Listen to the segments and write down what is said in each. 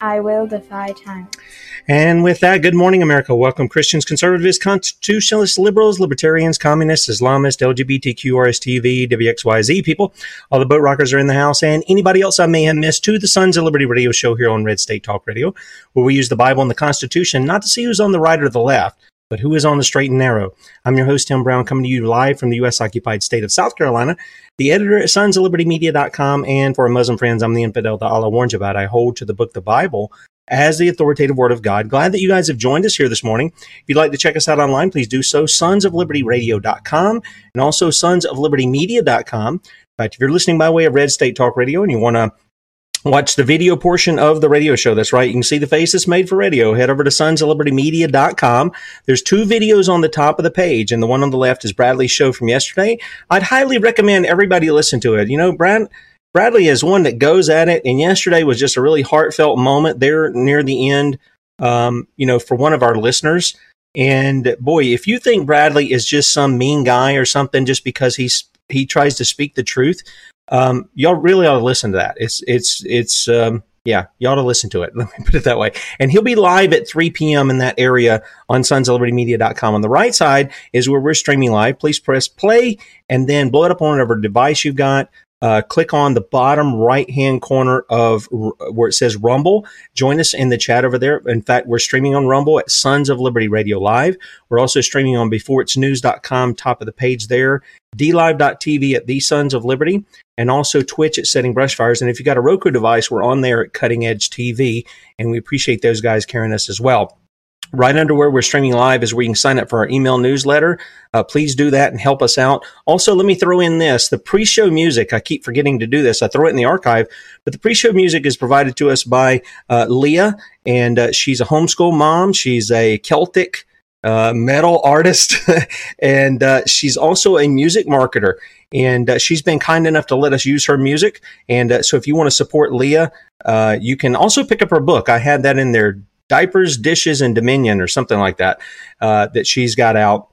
I will defy time. And with that, good morning, America. Welcome, Christians, conservatives, constitutionalists, liberals, libertarians, communists, Islamists, LGBTQ, RSTV, WXYZ people. All the boat rockers are in the house, and anybody else I may have missed to the Sons of Liberty radio show here on Red State Talk Radio, where we use the Bible and the Constitution not to see who's on the right or the left, but who is on the straight and narrow. I'm your host, Tim Brown, coming to you live from the U.S. occupied state of South Carolina, the editor at sons of liberty media.com. And for our Muslim friends, I'm the infidel that Allah warns about. I hold to the book, the Bible, as the authoritative word of God. Glad that you guys have joined us here this morning. If you'd like to check us out online, please do so. Sons of Liberty Radio.com and also Sons of Liberty Media.com. In fact, if you're listening by way of Red State Talk Radio and you want to watch the video portion of the radio show. That's right. You can see the face that's made for radio. Head over to sonsoflibertymedia.com. There's two videos on the top of the page, and the one on the left is Bradley's show from yesterday. I'd highly recommend everybody listen to it. You know, Brad, Bradley is one that goes at it, and yesterday was just a really heartfelt moment there near the end, um, you know, for one of our listeners. And boy, if you think Bradley is just some mean guy or something just because he's he tries to speak the truth, um, y'all really ought to listen to that. It's it's it's um, yeah, you ought to listen to it. Let me put it that way. And he'll be live at 3 p.m. in that area on sonsoflibertymedia.com. On the right side is where we're streaming live. Please press play and then blow it up on whatever device you've got. Uh, click on the bottom right hand corner of r- where it says Rumble. Join us in the chat over there. In fact, we're streaming on Rumble at Sons of Liberty Radio Live. We're also streaming on beforeitsnews.com, top of the page there, dlive.tv at the Sons of Liberty, and also Twitch at Setting Brushfires. And if you got a Roku device, we're on there at Cutting Edge TV, and we appreciate those guys carrying us as well. Right under where we're streaming live is where you can sign up for our email newsletter. Uh, please do that and help us out. Also, let me throw in this the pre show music. I keep forgetting to do this. I throw it in the archive, but the pre show music is provided to us by uh, Leah, and uh, she's a homeschool mom. She's a Celtic uh, metal artist, and uh, she's also a music marketer. And uh, she's been kind enough to let us use her music. And so, if you want to support Leah, you can also pick up her book. I had that in there diapers, dishes, and dominion, or something like that, uh, that she's got out.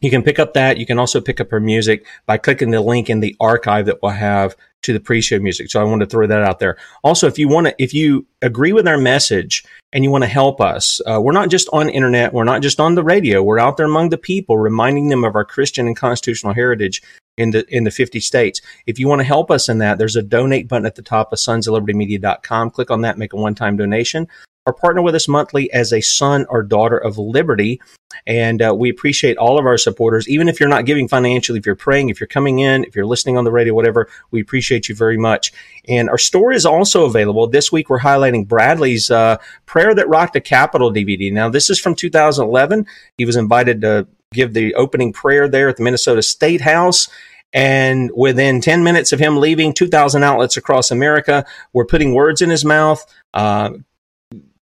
You can pick up that. You can also pick up her music by clicking the link in the archive that we'll have to the pre-show music. So I want to throw that out there. Also, if you want to, if you agree with our message and you want to help us, uh, we're not just on internet. We're not just on the radio. We're out there among the people, reminding them of our Christian and constitutional heritage in the in the 50 states. If you want to help us in that, there's a donate button at the top of sonsoflibertymedia.com. Click on that, make a one-time donation or partner with us monthly as a son or daughter of liberty. And uh, we appreciate all of our supporters, even if you're not giving financially, if you're praying, if you're coming in, if you're listening on the radio, whatever, we appreciate you very much. And our story is also available. This week, we're highlighting Bradley's uh, Prayer That Rocked the Capitol DVD. Now, this is from 2011. He was invited to give the opening prayer there at the Minnesota State House. And within 10 minutes of him leaving, 2,000 outlets across America were putting words in his mouth, uh,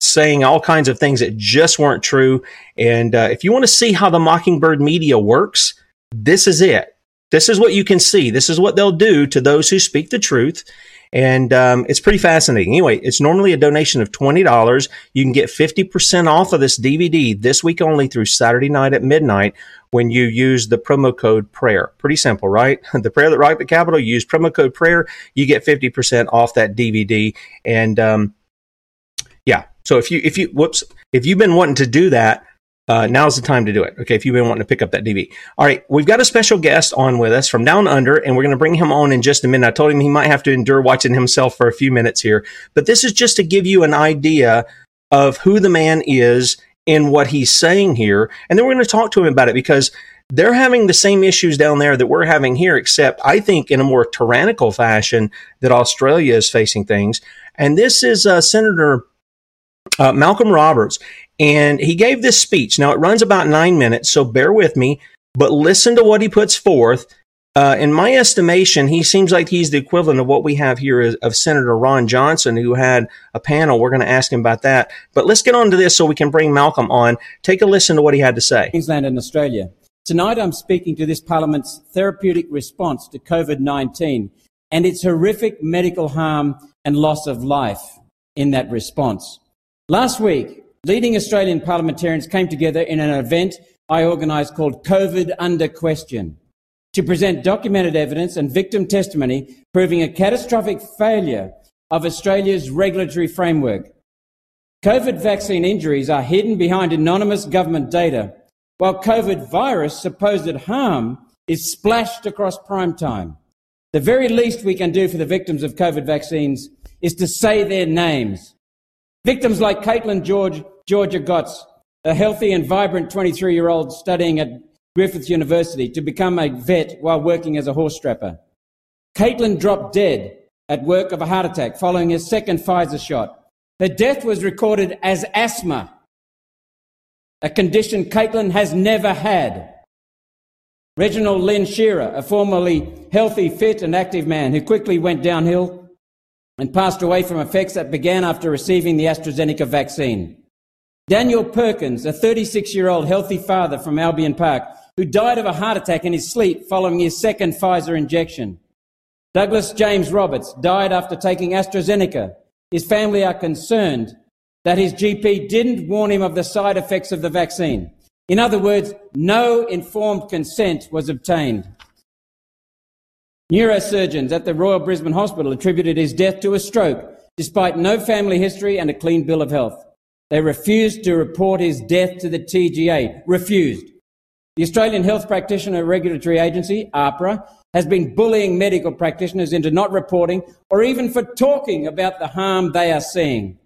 saying all kinds of things that just weren't true. And uh, if you want to see how the Mockingbird media works, this is it. This is what you can see. This is what they'll do to those who speak the truth. And um, it's pretty fascinating. Anyway, it's normally a donation of $20. You can get 50% off of this DVD this week only through Saturday night at midnight when you use the promo code prayer. Pretty simple, right? The prayer that rocked the Capitol, use promo code prayer, you get 50% off that DVD. And um, so if you if you whoops if you've been wanting to do that, uh, now's the time to do it. Okay, if you've been wanting to pick up that DV. All right, we've got a special guest on with us from Down Under, and we're going to bring him on in just a minute. I told him he might have to endure watching himself for a few minutes here, but this is just to give you an idea of who the man is and what he's saying here, and then we're going to talk to him about it because they're having the same issues down there that we're having here, except I think in a more tyrannical fashion that Australia is facing things. And this is uh, Senator uh, Malcolm Roberts, and he gave this speech. Now it runs about nine minutes, so bear with me, but listen to what he puts forth. Uh, in my estimation, he seems like he's the equivalent of what we have here is, of Senator Ron Johnson, who had a panel. We're going to ask him about that. But let's get on to this so we can bring Malcolm on. Take a listen to what he had to say. Queensland and Australia. Tonight, I'm speaking to this Parliament's therapeutic response to COVID 19 and its horrific medical harm and loss of life in that response. Last week, leading Australian parliamentarians came together in an event I organised called COVID Under Question to present documented evidence and victim testimony proving a catastrophic failure of Australia's regulatory framework. COVID vaccine injuries are hidden behind anonymous government data, while COVID virus supposed harm is splashed across prime time. The very least we can do for the victims of COVID vaccines is to say their names Victims like Caitlin George, Georgia Gotts, a healthy and vibrant 23 year old studying at Griffith University to become a vet while working as a horse trapper. Caitlin dropped dead at work of a heart attack following his second Pfizer shot. Her death was recorded as asthma, a condition Caitlin has never had. Reginald Lynn Shearer, a formerly healthy, fit, and active man who quickly went downhill, and passed away from effects that began after receiving the AstraZeneca vaccine. Daniel Perkins, a 36 year old healthy father from Albion Park, who died of a heart attack in his sleep following his second Pfizer injection. Douglas James Roberts died after taking AstraZeneca. His family are concerned that his GP didn't warn him of the side effects of the vaccine. In other words, no informed consent was obtained. Neurosurgeons at the Royal Brisbane Hospital attributed his death to a stroke, despite no family history and a clean bill of health. They refused to report his death to the TGA. Refused. The Australian Health Practitioner Regulatory Agency, AHPRA, has been bullying medical practitioners into not reporting or even for talking about the harm they are seeing.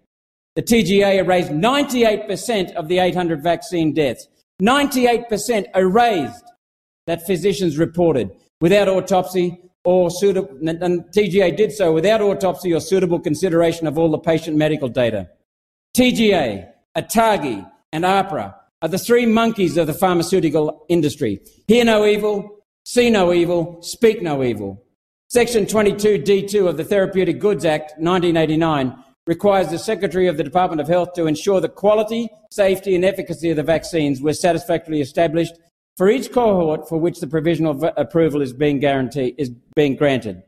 The TGA erased 98% of the 800 vaccine deaths. 98% erased that physicians reported without autopsy or suitable, and TGA did so without autopsy or suitable consideration of all the patient medical data. TGA, ATAGI, and AHPRA are the three monkeys of the pharmaceutical industry. Hear no evil, see no evil, speak no evil. Section 22D2 of the Therapeutic Goods Act 1989 requires the Secretary of the Department of Health to ensure the quality, safety, and efficacy of the vaccines were satisfactorily established for each cohort for which the provisional approval is being, guaranteed, is being granted.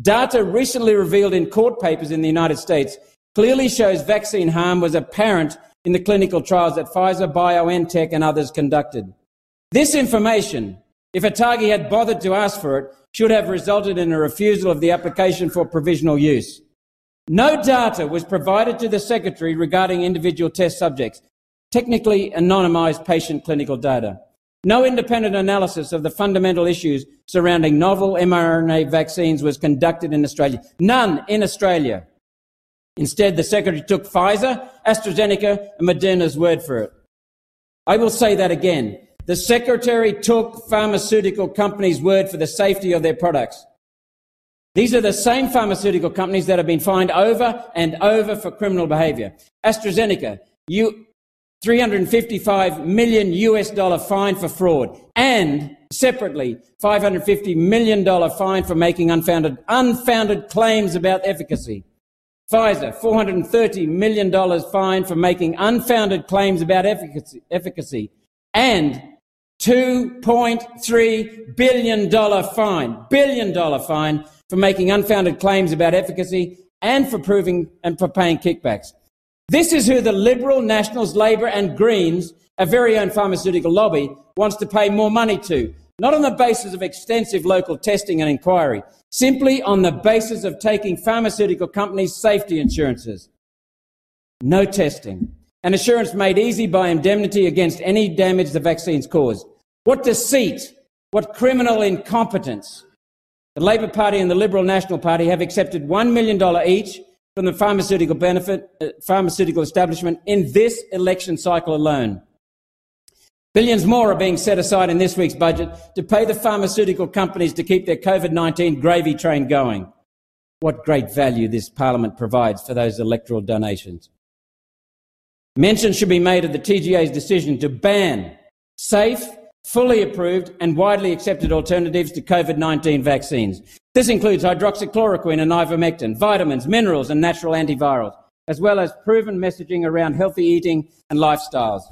Data recently revealed in court papers in the United States clearly shows vaccine harm was apparent in the clinical trials that Pfizer, BioNTech, and others conducted. This information, if Atagi had bothered to ask for it, should have resulted in a refusal of the application for provisional use. No data was provided to the Secretary regarding individual test subjects, technically anonymised patient clinical data. No independent analysis of the fundamental issues surrounding novel mRNA vaccines was conducted in Australia. None in Australia. Instead, the Secretary took Pfizer, AstraZeneca, and Moderna's word for it. I will say that again. The Secretary took pharmaceutical companies' word for the safety of their products. These are the same pharmaceutical companies that have been fined over and over for criminal behavior. AstraZeneca, you, 355 million US dollar fine for fraud and separately 550 million dollar fine for making unfounded, unfounded claims about efficacy. Pfizer, $430 million fine for making unfounded claims about efficacy, efficacy and $2.3 billion fine, billion dollar fine for making unfounded claims about efficacy and for proving and for paying kickbacks. This is who the Liberal, Nationals, Labor and Greens, a very own pharmaceutical lobby, wants to pay more money to. Not on the basis of extensive local testing and inquiry, simply on the basis of taking pharmaceutical companies' safety insurances. No testing. An assurance made easy by indemnity against any damage the vaccines cause. What deceit! What criminal incompetence! The Labor Party and the Liberal National Party have accepted $1 million each from the pharmaceutical benefit, uh, pharmaceutical establishment in this election cycle alone. Billions more are being set aside in this week's budget to pay the pharmaceutical companies to keep their COVID 19 gravy train going. What great value this Parliament provides for those electoral donations. Mention should be made of the TGA's decision to ban safe, fully approved, and widely accepted alternatives to COVID 19 vaccines. This includes hydroxychloroquine and ivermectin, vitamins, minerals, and natural antivirals, as well as proven messaging around healthy eating and lifestyles.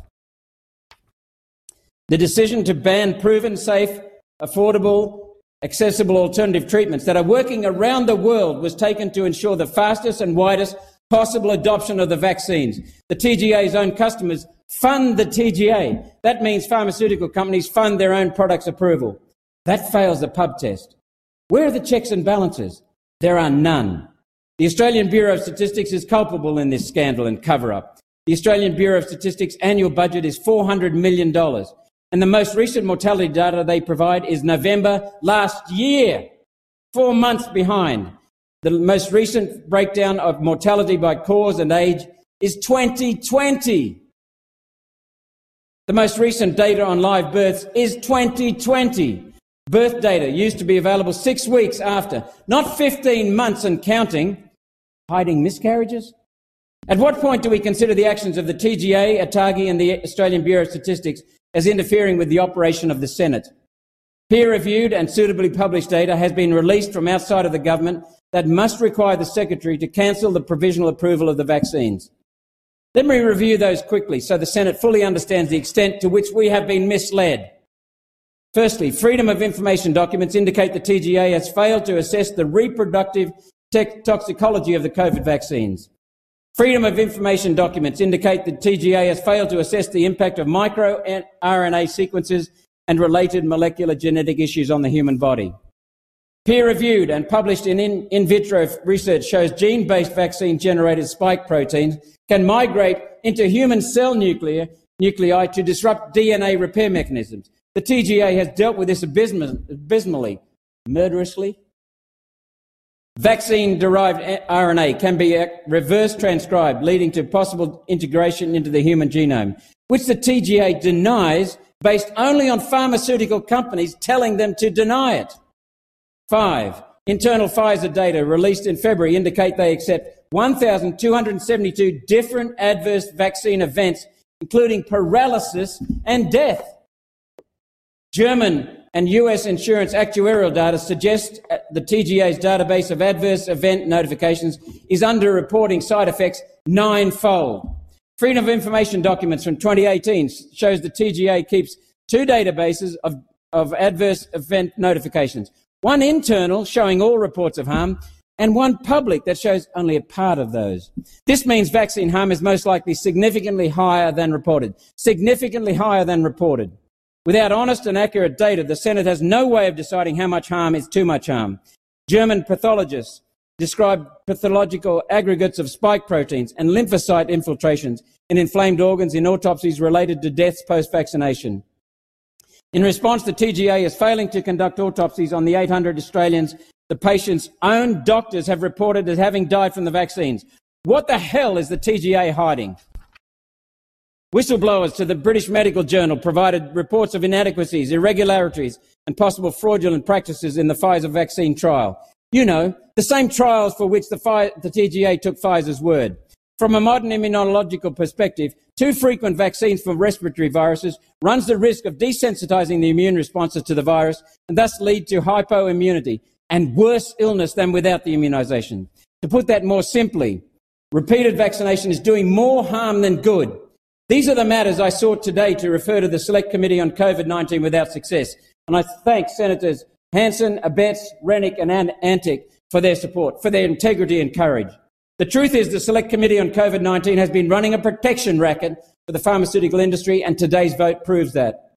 The decision to ban proven, safe, affordable, accessible alternative treatments that are working around the world was taken to ensure the fastest and widest possible adoption of the vaccines. The TGA's own customers fund the TGA. That means pharmaceutical companies fund their own products approval. That fails the pub test. Where are the checks and balances? There are none. The Australian Bureau of Statistics is culpable in this scandal and cover up. The Australian Bureau of Statistics annual budget is $400 million. And the most recent mortality data they provide is November last year, four months behind. The most recent breakdown of mortality by cause and age is 2020. The most recent data on live births is 2020. Birth data used to be available six weeks after, not 15 months and counting. Hiding miscarriages? At what point do we consider the actions of the TGA, ATAGI, and the Australian Bureau of Statistics as interfering with the operation of the Senate. Peer reviewed and suitably published data has been released from outside of the government that must require the Secretary to cancel the provisional approval of the vaccines. Let me review those quickly so the Senate fully understands the extent to which we have been misled. Firstly, Freedom of Information documents indicate the TGA has failed to assess the reproductive toxicology of the COVID vaccines. Freedom of information documents indicate the TGA has failed to assess the impact of microRNA sequences and related molecular genetic issues on the human body. Peer reviewed and published in, in, in vitro research shows gene based vaccine generated spike proteins can migrate into human cell nuclei, nuclei to disrupt DNA repair mechanisms. The TGA has dealt with this abysmally, murderously, Vaccine derived RNA can be uh, reverse transcribed, leading to possible integration into the human genome, which the TGA denies based only on pharmaceutical companies telling them to deny it. Five, internal Pfizer data released in February indicate they accept 1,272 different adverse vaccine events, including paralysis and death. German and US insurance actuarial data suggest uh, the TGA's database of adverse event notifications is underreporting side effects ninefold. Freedom of Information documents from 2018 shows the TGA keeps two databases of, of adverse event notifications. One internal showing all reports of harm and one public that shows only a part of those. This means vaccine harm is most likely significantly higher than reported. Significantly higher than reported. Without honest and accurate data, the Senate has no way of deciding how much harm is too much harm. German pathologists describe pathological aggregates of spike proteins and lymphocyte infiltrations in inflamed organs in autopsies related to deaths post vaccination. In response, the TGA is failing to conduct autopsies on the 800 Australians the patient's own doctors have reported as having died from the vaccines. What the hell is the TGA hiding? Whistleblowers to the British Medical Journal provided reports of inadequacies, irregularities, and possible fraudulent practices in the Pfizer vaccine trial. You know, the same trials for which the, the TGA took Pfizer's word. From a modern immunological perspective, too frequent vaccines for respiratory viruses runs the risk of desensitizing the immune responses to the virus and thus lead to hypoimmunity and worse illness than without the immunization. To put that more simply, repeated vaccination is doing more harm than good. These are the matters I sought today to refer to the Select Committee on COVID-19 without success. And I thank Senators Hanson, Abetz, Rennick and Antic for their support, for their integrity and courage. The truth is the Select Committee on COVID-19 has been running a protection racket for the pharmaceutical industry and today's vote proves that.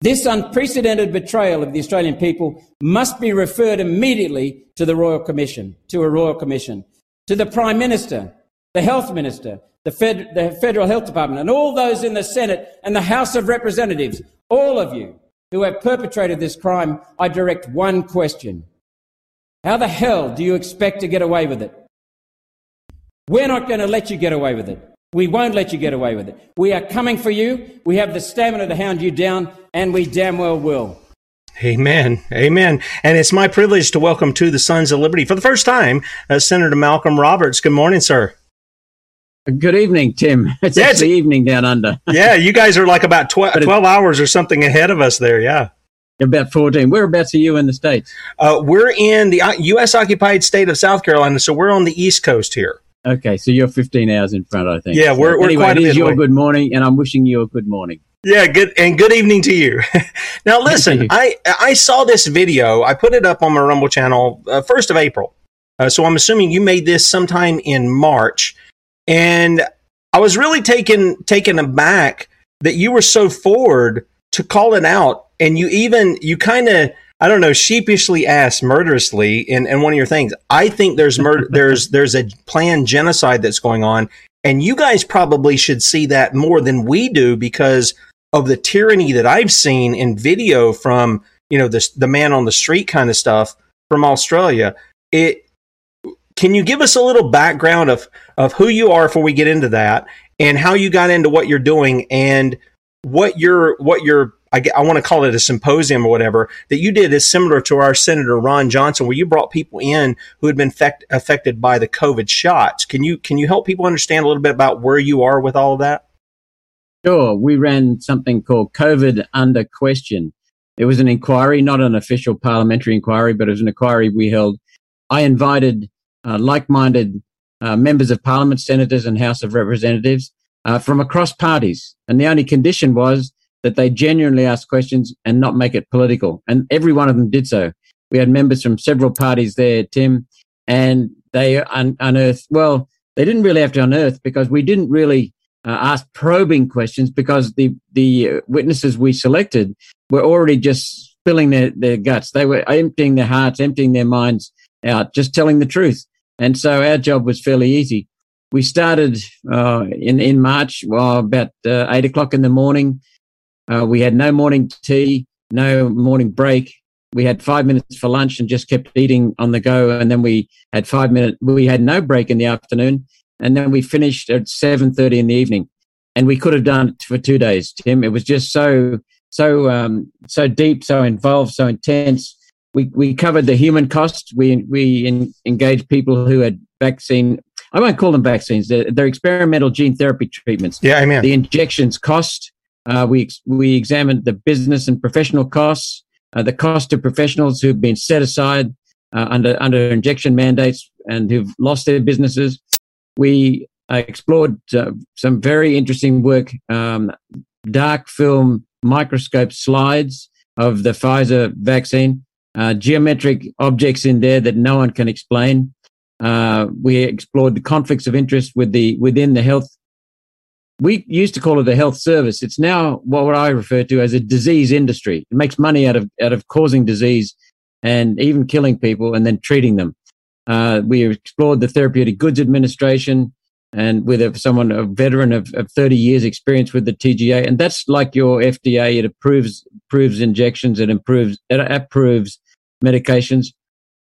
This unprecedented betrayal of the Australian people must be referred immediately to the Royal Commission, to a Royal Commission, to the Prime Minister, the Health Minister, the, Fed, the Federal Health Department, and all those in the Senate and the House of Representatives, all of you who have perpetrated this crime, I direct one question. How the hell do you expect to get away with it? We're not going to let you get away with it. We won't let you get away with it. We are coming for you. We have the stamina to hound you down, and we damn well will. Amen. Amen. And it's my privilege to welcome to the Sons of Liberty for the first time uh, Senator Malcolm Roberts. Good morning, sir. Good evening, Tim. It's yeah, actually evening down under. yeah, you guys are like about 12, 12 hours or something ahead of us there. Yeah. About 14. Whereabouts are you in the States? Uh, we're in the U.S. occupied state of South Carolina, so we're on the East Coast here. Okay, so you're 15 hours in front, I think. Yeah, we're, we're anyway, quite it is your good morning, and I'm wishing you a good morning. Yeah, good and good evening to you. now, listen, I I saw this video. I put it up on my Rumble channel uh, first of April. Uh, so I'm assuming you made this sometime in March, and I was really taken taken aback that you were so forward to call it out, and you even you kind of I don't know, sheepishly asked murderously in, in one of your things. I think there's murder, there's there's a planned genocide that's going on, and you guys probably should see that more than we do because of the tyranny that I've seen in video from you know the the man on the street kind of stuff from Australia. It can you give us a little background of of who you are before we get into that, and how you got into what you're doing, and what your what your I, I want to call it a symposium or whatever that you did is similar to our Senator Ron Johnson, where you brought people in who had been fect, affected by the COVID shots. Can you can you help people understand a little bit about where you are with all of that? Sure. We ran something called COVID under question. It was an inquiry, not an official parliamentary inquiry, but it was an inquiry we held. I invited uh, like-minded uh, members of parliament, senators, and House of Representatives uh, from across parties, and the only condition was that they genuinely ask questions and not make it political. And every one of them did so. We had members from several parties there, Tim, and they un- unearthed, well, they didn't really have to unearth because we didn't really uh, ask probing questions because the, the witnesses we selected were already just spilling their, their guts. They were emptying their hearts, emptying their minds out, just telling the truth. And so our job was fairly easy. We started uh, in, in March, well, about uh, eight o'clock in the morning. Uh, we had no morning tea, no morning break. We had five minutes for lunch and just kept eating on the go. And then we had five minutes. We had no break in the afternoon, and then we finished at seven thirty in the evening. And we could have done it for two days, Tim. It was just so so um, so deep, so involved, so intense. We we covered the human cost. We we in, engaged people who had vaccine. I won't call them vaccines. They're, they're experimental gene therapy treatments. Yeah, I mean the injections cost uh, we we examined the business and professional costs, uh, the cost to professionals who've been set aside uh, under under injection mandates and who've lost their businesses. We uh, explored uh, some very interesting work, um, dark field microscope slides of the Pfizer vaccine, uh, geometric objects in there that no one can explain. We explored the conflicts of interest with the within the health we used to call it a health service. It's now what I refer to as a disease industry. It makes money out of out of causing disease and even killing people and then treating them. Uh, we explored the Therapeutic Goods Administration and with a, someone, a veteran of, of 30 years experience with the TGA. And that's like your FDA. It approves, approves injections. It improves, it approves medications.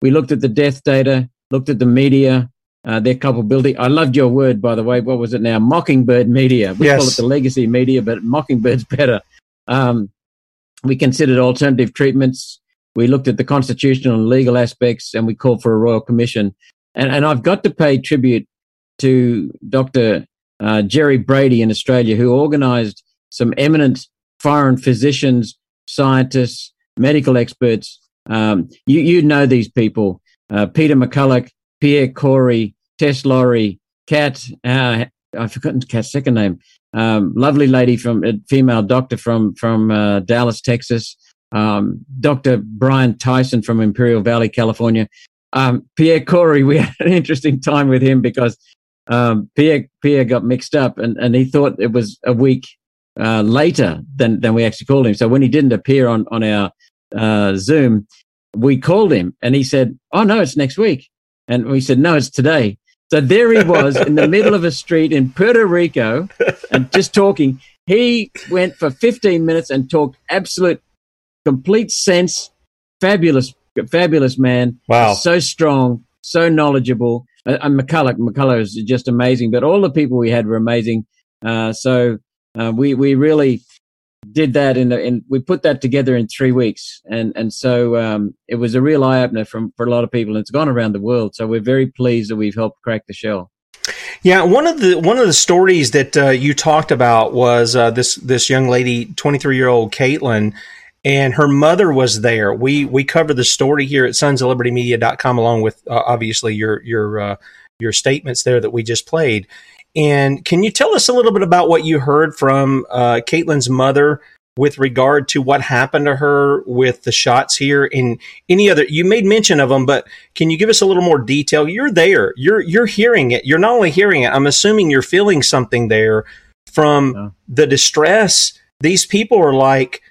We looked at the death data, looked at the media, uh, their culpability. I loved your word, by the way. What was it now? Mockingbird media. We yes. call it the legacy media, but Mockingbird's better. Um, we considered alternative treatments. We looked at the constitutional and legal aspects, and we called for a royal commission. And, and I've got to pay tribute to Dr. Uh, Gerry Brady in Australia, who organized some eminent foreign physicians, scientists, medical experts. Um, you, you know these people uh, Peter McCullough, Pierre Kory, Tess Lawrie, Kat, uh, I've forgotten Kat's second name. Um, lovely lady from a female doctor from from uh, Dallas, Texas. Um, Dr. Brian Tyson from Imperial Valley, California. Um, Pierre Kory, we had an interesting time with him because um, Pierre Pierre got mixed up and, and he thought it was a week uh, later than than we actually called him. So when he didn't appear on on our uh, Zoom, we called him and he said, "Oh no, it's next week," and we said, "No, it's today." So there he was in the middle of a street in Puerto Rico and just talking. He went for 15 minutes and talked absolute, complete sense. Fabulous, fabulous man. Wow. So strong, so knowledgeable. Uh, and McCullough, McCullough is just amazing. But all the people we had were amazing. Uh, so uh, we we really did that in, the, in we put that together in three weeks, and and so um, it was a real eye opener from for a lot of people. And it's gone around the world. So we're very pleased that we've helped crack the shell. Yeah, one of the one of the stories that uh, you talked about was uh, this this young lady, twenty three year old Caitlin, and her mother was there. We we cover the story here at sons of liberty media.com along with uh, obviously your your uh, your statements there that we just played. And can you tell us a little bit about what you heard from uh, Caitlin's mother with regard to what happened to her with the shots here and any other you made mention of them but can you give us a little more detail? You're there. You're you're hearing it. You're not only hearing it i'm assuming you're feeling something there from yeah. the distress. These people are like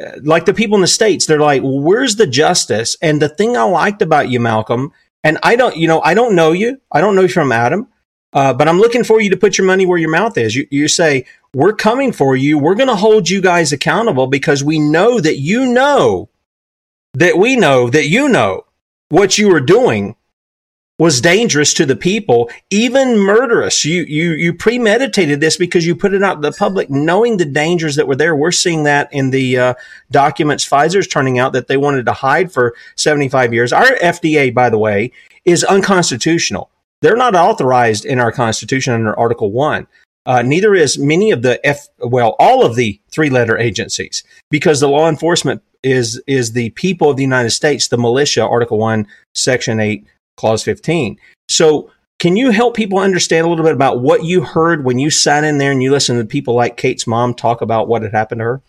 uh, like the people in the states they're like well, where's the justice? And the thing i liked about you malcolm and i don't you know i don't know you. I don't know you from adam uh, but i'm looking for you to put your money where your mouth is you, you say we're coming for you we're going to hold you guys accountable because we know that you know that we know that you know what you were doing was dangerous to the people, even murderous. You, you, you premeditated this because you put it out to the public knowing the dangers that were there. We're seeing that in the uh, documents Pfizer's turning out that they wanted to hide for 75 years. Our FDA, by the way, is unconstitutional. They're not authorized in our Constitution under Article 1. Uh, neither is many of the F, well, all of the three letter agencies because the law enforcement is, is the people of the United States, the militia, Article 1, Section 8 Clause 15. So, can you help people understand a little bit about what you heard when you sat in there and you listened to people like Kate's mom talk about what had happened to her?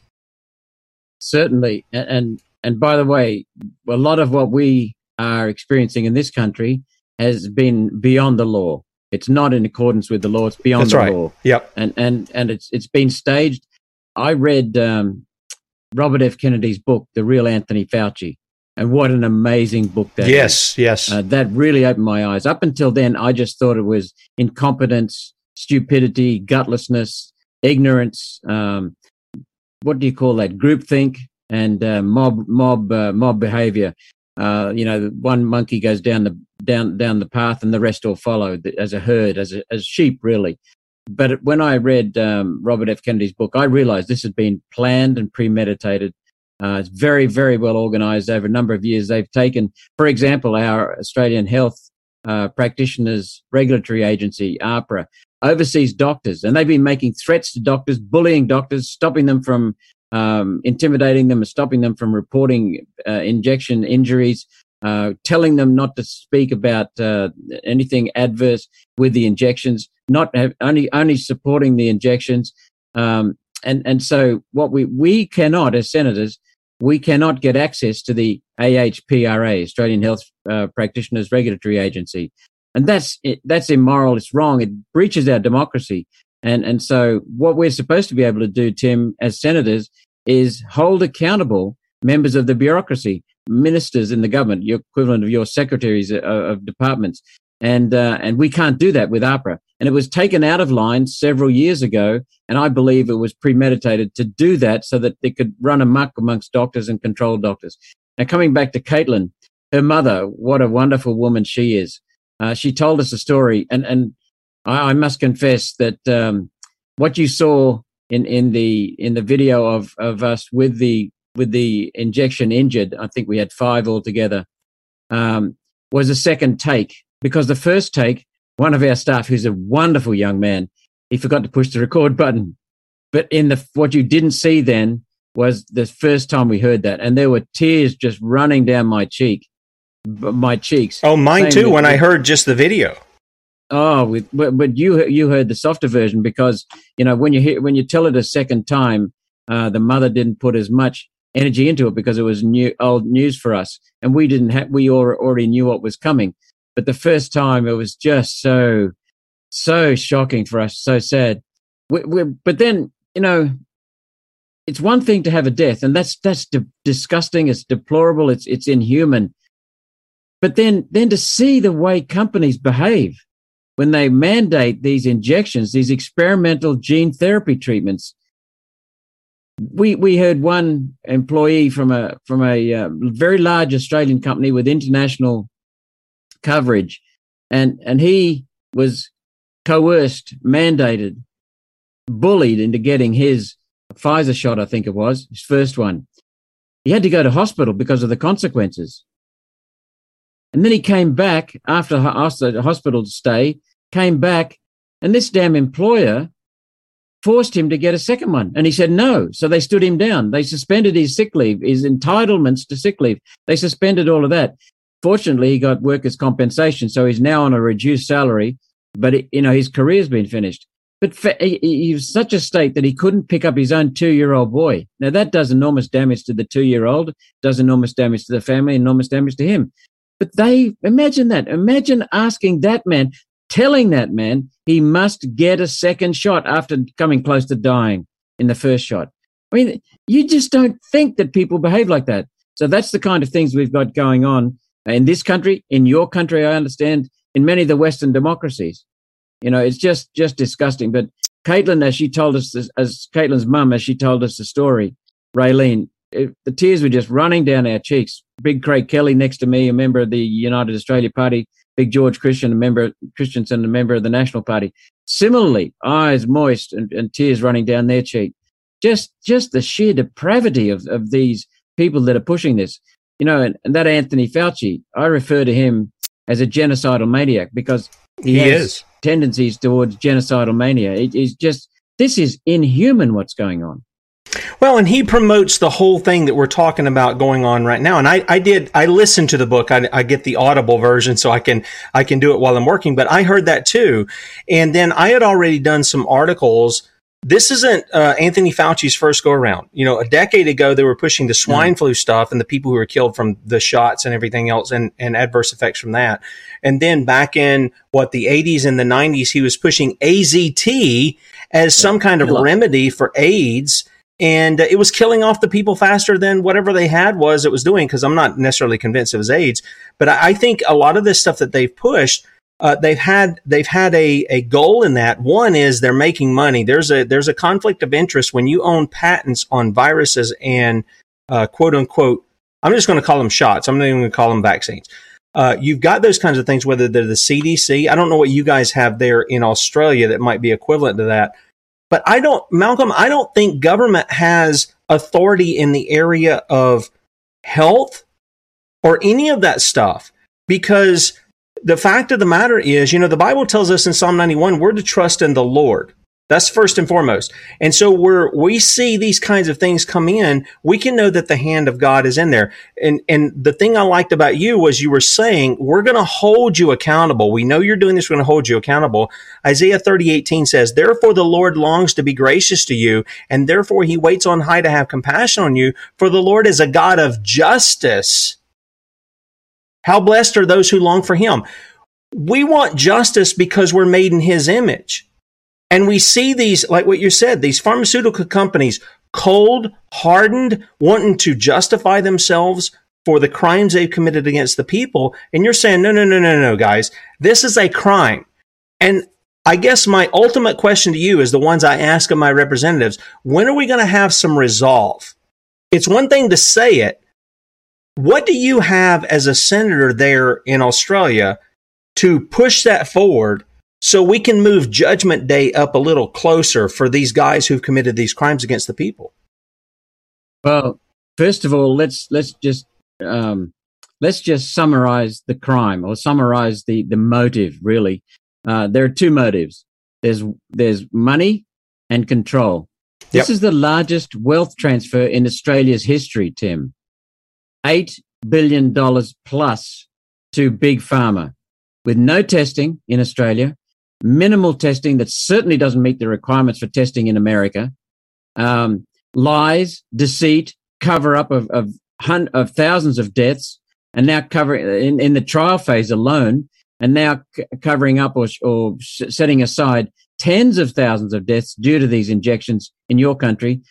Certainly, and and, and by the way, a lot of what we are experiencing in this country has been beyond the law. It's not in accordance with the law. It's beyond That's the right. law. Yep. And and and it's it's been staged. I read um, Robert F. Kennedy's book, The Real Anthony Fauci, and what an amazing book that yes, is. Yes, uh, that really opened my eyes. Up until then, I just thought it was incompetence, stupidity, gutlessness, ignorance. Um, what do you call that? Groupthink and uh, mob mob uh, mob behavior. Uh, you know, one monkey goes down the down down the path, and the rest all follow as a herd, as a, as sheep, really. But when I read um, Robert F. Kennedy's book, I realized this had been planned and premeditated uh, it's very, very well organized over a number of years. They've taken, for example, our Australian Health uh, Practitioners Regulatory Agency, AHPRA, oversees doctors, and they've been making threats to doctors, bullying doctors, stopping them from um, intimidating them, and stopping them from reporting uh, injection injuries, uh, telling them not to speak about uh, anything adverse with the injections, not have, only only supporting the injections. Um, and and so what we we cannot as senators we cannot get access to the AHPRA, Australian Health uh, Practitioners Regulatory Agency. And that's, that's immoral. It's wrong. It breaches our democracy. And, and so what we're supposed to be able to do, Tim, as senators, is hold accountable members of the bureaucracy, ministers in the government, your equivalent of your secretaries of, of departments. And, uh, and we can't do that with AHPRA. And it was taken out of line several years ago. And I believe it was premeditated to do that so that they could run amok amongst doctors and control doctors. Now, coming back to Caitlin, her mother, what a wonderful woman she is. Uh, she told us a story, and, and I, I must confess that um, what you saw in, in the in the video of, of us with the with the injection injured, I think we had five altogether, um, was a second take because the first take, one of our staff, who's a wonderful young man, he forgot to push the record button. But in the what you didn't see then was the first time we heard that, and there were tears just running down my cheek, my cheeks. Oh, mine too. When I heard just the video. Oh, with, but, but you you heard the softer version because you know when you hear when you tell it a second time, uh, the mother didn't put as much energy into it because it was new old news for us, and we didn't have we already knew what was coming. But the first time, it was just so so shocking for us, so sad. We, we, but then you know it's one thing to have a death, and that's that's di- disgusting. It's deplorable. It's it's inhuman. But then then to see the way companies behave when they mandate these injections, these experimental gene therapy treatments. We we heard one employee from a from a uh, very large Australian company with international coverage, and and he was coerced, mandated, bullied into getting his Pfizer shot, I think it was, his first one. He had to go to hospital because of the consequences. And then he came back after, the hospital to stay, came back, and this damn employer forced him to get a second one. And he said no. So they stood him down. They suspended his sick leave, his entitlements to sick leave. They suspended all of that. Fortunately, he got workers' compensation. So he's now on a reduced salary, but it, you know, his career's been finished. But he, he was such a state that he couldn't pick up his own two year old boy. Now that does enormous damage to the two year old, does enormous damage to the family, enormous damage to him. But they imagine that. Imagine asking that man, telling that man he must get a second shot after coming close to dying in the first shot. I mean, you just don't think that people behave like that. So that's the kind of things we've got going on in this country, in your country, I understand, in many of the Western democracies. You know, it's just just disgusting. But Caitlin, as she told us, this, as Caitlin's mum, as she told us the story, Raylene, it, the tears were just running down our cheeks. Big Craig Kelly next to me, a member of the United Australia Party. Big George Christian, a member Christensen, a member of the National Party. Similarly, eyes moist and, and tears running down their cheek. Just just the sheer depravity of, of these people that are pushing this. You know, and, and that Anthony Fauci, I refer to him as a genocidal maniac because he, he has is. tendencies towards genocidal mania. It is just this is inhuman what's going on. Well, and he promotes the whole thing that we're talking about going on right now. And I, I did, I listened to the book. I, I, get the audible version so I can, I can do it while I'm working, but I heard that too. And then I had already done some articles. This isn't uh, Anthony Fauci's first go around. You know, a decade ago, they were pushing the swine mm. flu stuff and the people who were killed from the shots and everything else and, and adverse effects from that. And then back in what the 80s and the 90s, he was pushing AZT as yeah. some kind of remedy for AIDS and it was killing off the people faster than whatever they had was it was doing because i'm not necessarily convinced it was aids but i, think a lot of this stuff that they've pushed uh, they've had they've had a, a goal in that. One is they're making money. There's a there's a conflict of interest when you own patents on viruses and uh, quote unquote i'm just going to call them shots. I'm not even going to call them vaccines. Uh, you've got those kinds of things whether they're the cdc i don't know what you guys have there in australia that might be equivalent to that but I don't, Malcolm, I don't think government has authority in the area of health or any of that stuff because the fact of the matter is, you know, the Bible tells us in Psalm 91, we're to trust in the Lord. That's first and foremost. And so where we see these kinds of things come in, we can know that the hand of God is in there. And, and the thing I liked about you was you were saying, we're going to hold you accountable. We know you're doing this. We're going to hold you accountable. Isaiah 30, 18 says, therefore the Lord longs to be gracious to you. And therefore he waits on high to have compassion on you. For the Lord is a God of justice. How blessed are those who long for him. We want justice because we're made in his image. And we see these, like what you said, these pharmaceutical companies cold, hardened, wanting to justify themselves for the crimes they've committed against the people. And you're saying, no, no, no, no, no, guys, this is a crime. And I guess my ultimate question to you is the ones I ask of my representatives when are we going to have some resolve? It's one thing to say it. What do you have as a senator there in Australia to push that forward so we can move Judgment Day up a little closer for these guys who've committed these crimes against the people? Well, first of all, let's let's just um, let's just summarize the crime or summarize the the motive. Really, uh, there are two motives. There's there's money and control. This is the largest wealth transfer in Australia's history, Tim. Eight billion dollars plus to big pharma, with no testing in Australia, minimal testing that certainly doesn't meet the requirements for testing in America, um, lies, deceit, cover up of, of, hun- of thousands of deaths, and now covering in, in the trial phase alone, and now c- covering up or, or setting aside tens of thousands of deaths due to these injections in your country,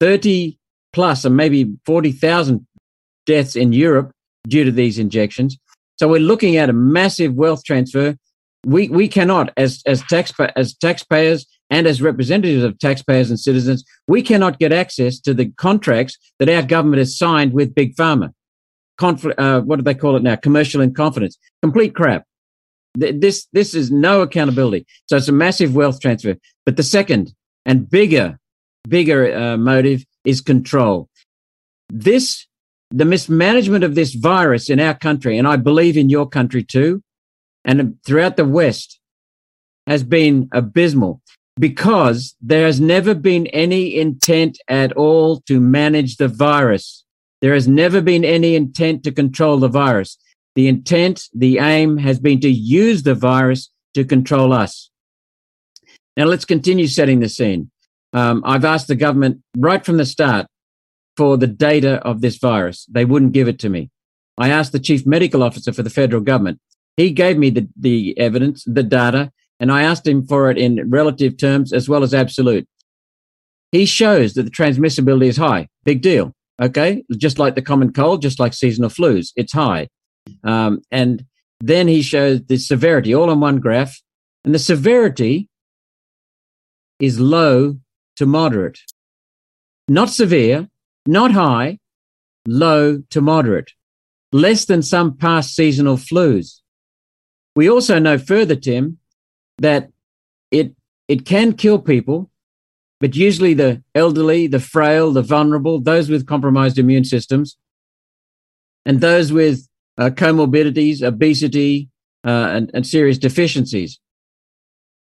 30 plus, or maybe 40,000 deaths in Europe due to these injections. So we're looking at a massive wealth transfer we we cannot as as taxpa- as taxpayers and as representatives of taxpayers and citizens we cannot get access to the contracts that our government has signed with big pharma. Uh, what do they call it now? Commercial in confidence. Complete crap. Th- this this is no accountability. So it's a massive wealth transfer. But the second and bigger bigger uh, motive is control. This the mismanagement of this virus in our country and i believe in your country too and throughout the West has been abysmal because there has never been any intent at all to manage the virus. There has never been any intent to control the virus. The intent, the aim has been to use the virus to control us. Now let's continue setting the scene. Um, I've asked the government right from the start for the data of this virus. They wouldn't give it to me. I asked the chief medical officer for the federal government. He gave me the, the evidence, the data, and I asked him for it in relative terms as well as absolute. He shows that the transmissibility is high. Big deal. Okay. Just like the common cold, just like seasonal flus, it's high. Um, and then he shows the severity all on one graph. And the severity is low to moderate. Not severe, not high, low to moderate. Less than some past seasonal flus. We also know further, Tim, that it it can kill people, but usually the elderly, the frail, the vulnerable, those with compromised immune systems, and those with uh, comorbidities, obesity, uh, and, and serious deficiencies.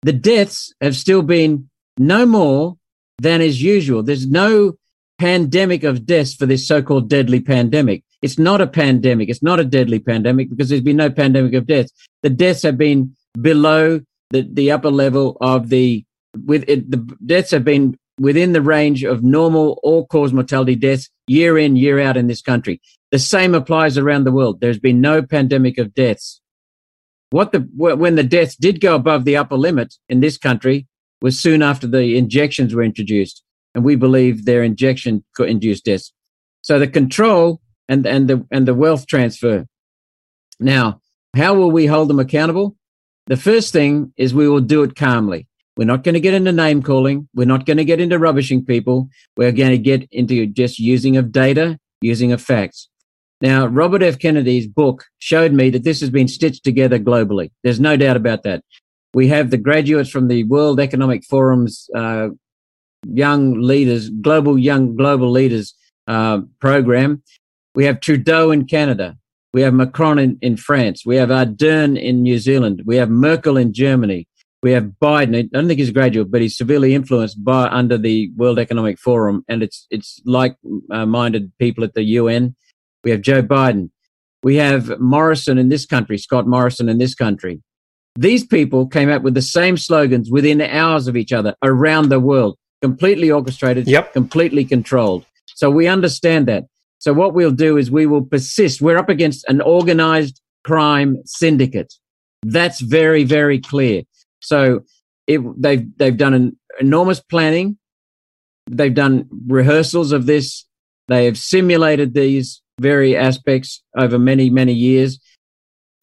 The deaths have still been no more than is usual. There's no pandemic of deaths for this so-called deadly pandemic. It's not a pandemic. It's not a deadly pandemic because there's been no pandemic of deaths. The deaths have been below the, the upper level of the with it, the deaths have been within the range of normal all cause mortality deaths year in year out in this country. The same applies around the world. There's been no pandemic of deaths. What the when the deaths did go above the upper limit in this country was soon after the injections were introduced, and we believe their injection induced deaths. So the control and, and, the, and the wealth transfer. Now, how will we hold them accountable? The first thing is we will do it calmly. We're not going to get into name calling. We're not going to get into rubbishing people. We're going to get into just using of data, using of facts. Now, Robert F. Kennedy's book showed me that this has been stitched together globally. There's no doubt about that. We have the graduates from the World Economic Forum's uh, Young Leaders, Global Young Global Leaders uh, program. We have Trudeau in Canada. We have Macron in, in France. We have Ardern in New Zealand. We have Merkel in Germany. We have Biden. I don't think he's a graduate, but he's severely influenced by under the World Economic Forum, and it's it's like-minded people at the UN. We have Joe Biden. We have Morrison in this country, Scott Morrison in this country. These people came up with the same slogans within hours of each other around the world, completely orchestrated, yep. completely controlled. So we understand that. So what we'll do is we will persist. We're up against an organized crime syndicate. That's very, very clear. So it, they've they've done an enormous planning. They've done rehearsals of this. They have simulated these very aspects over many many years.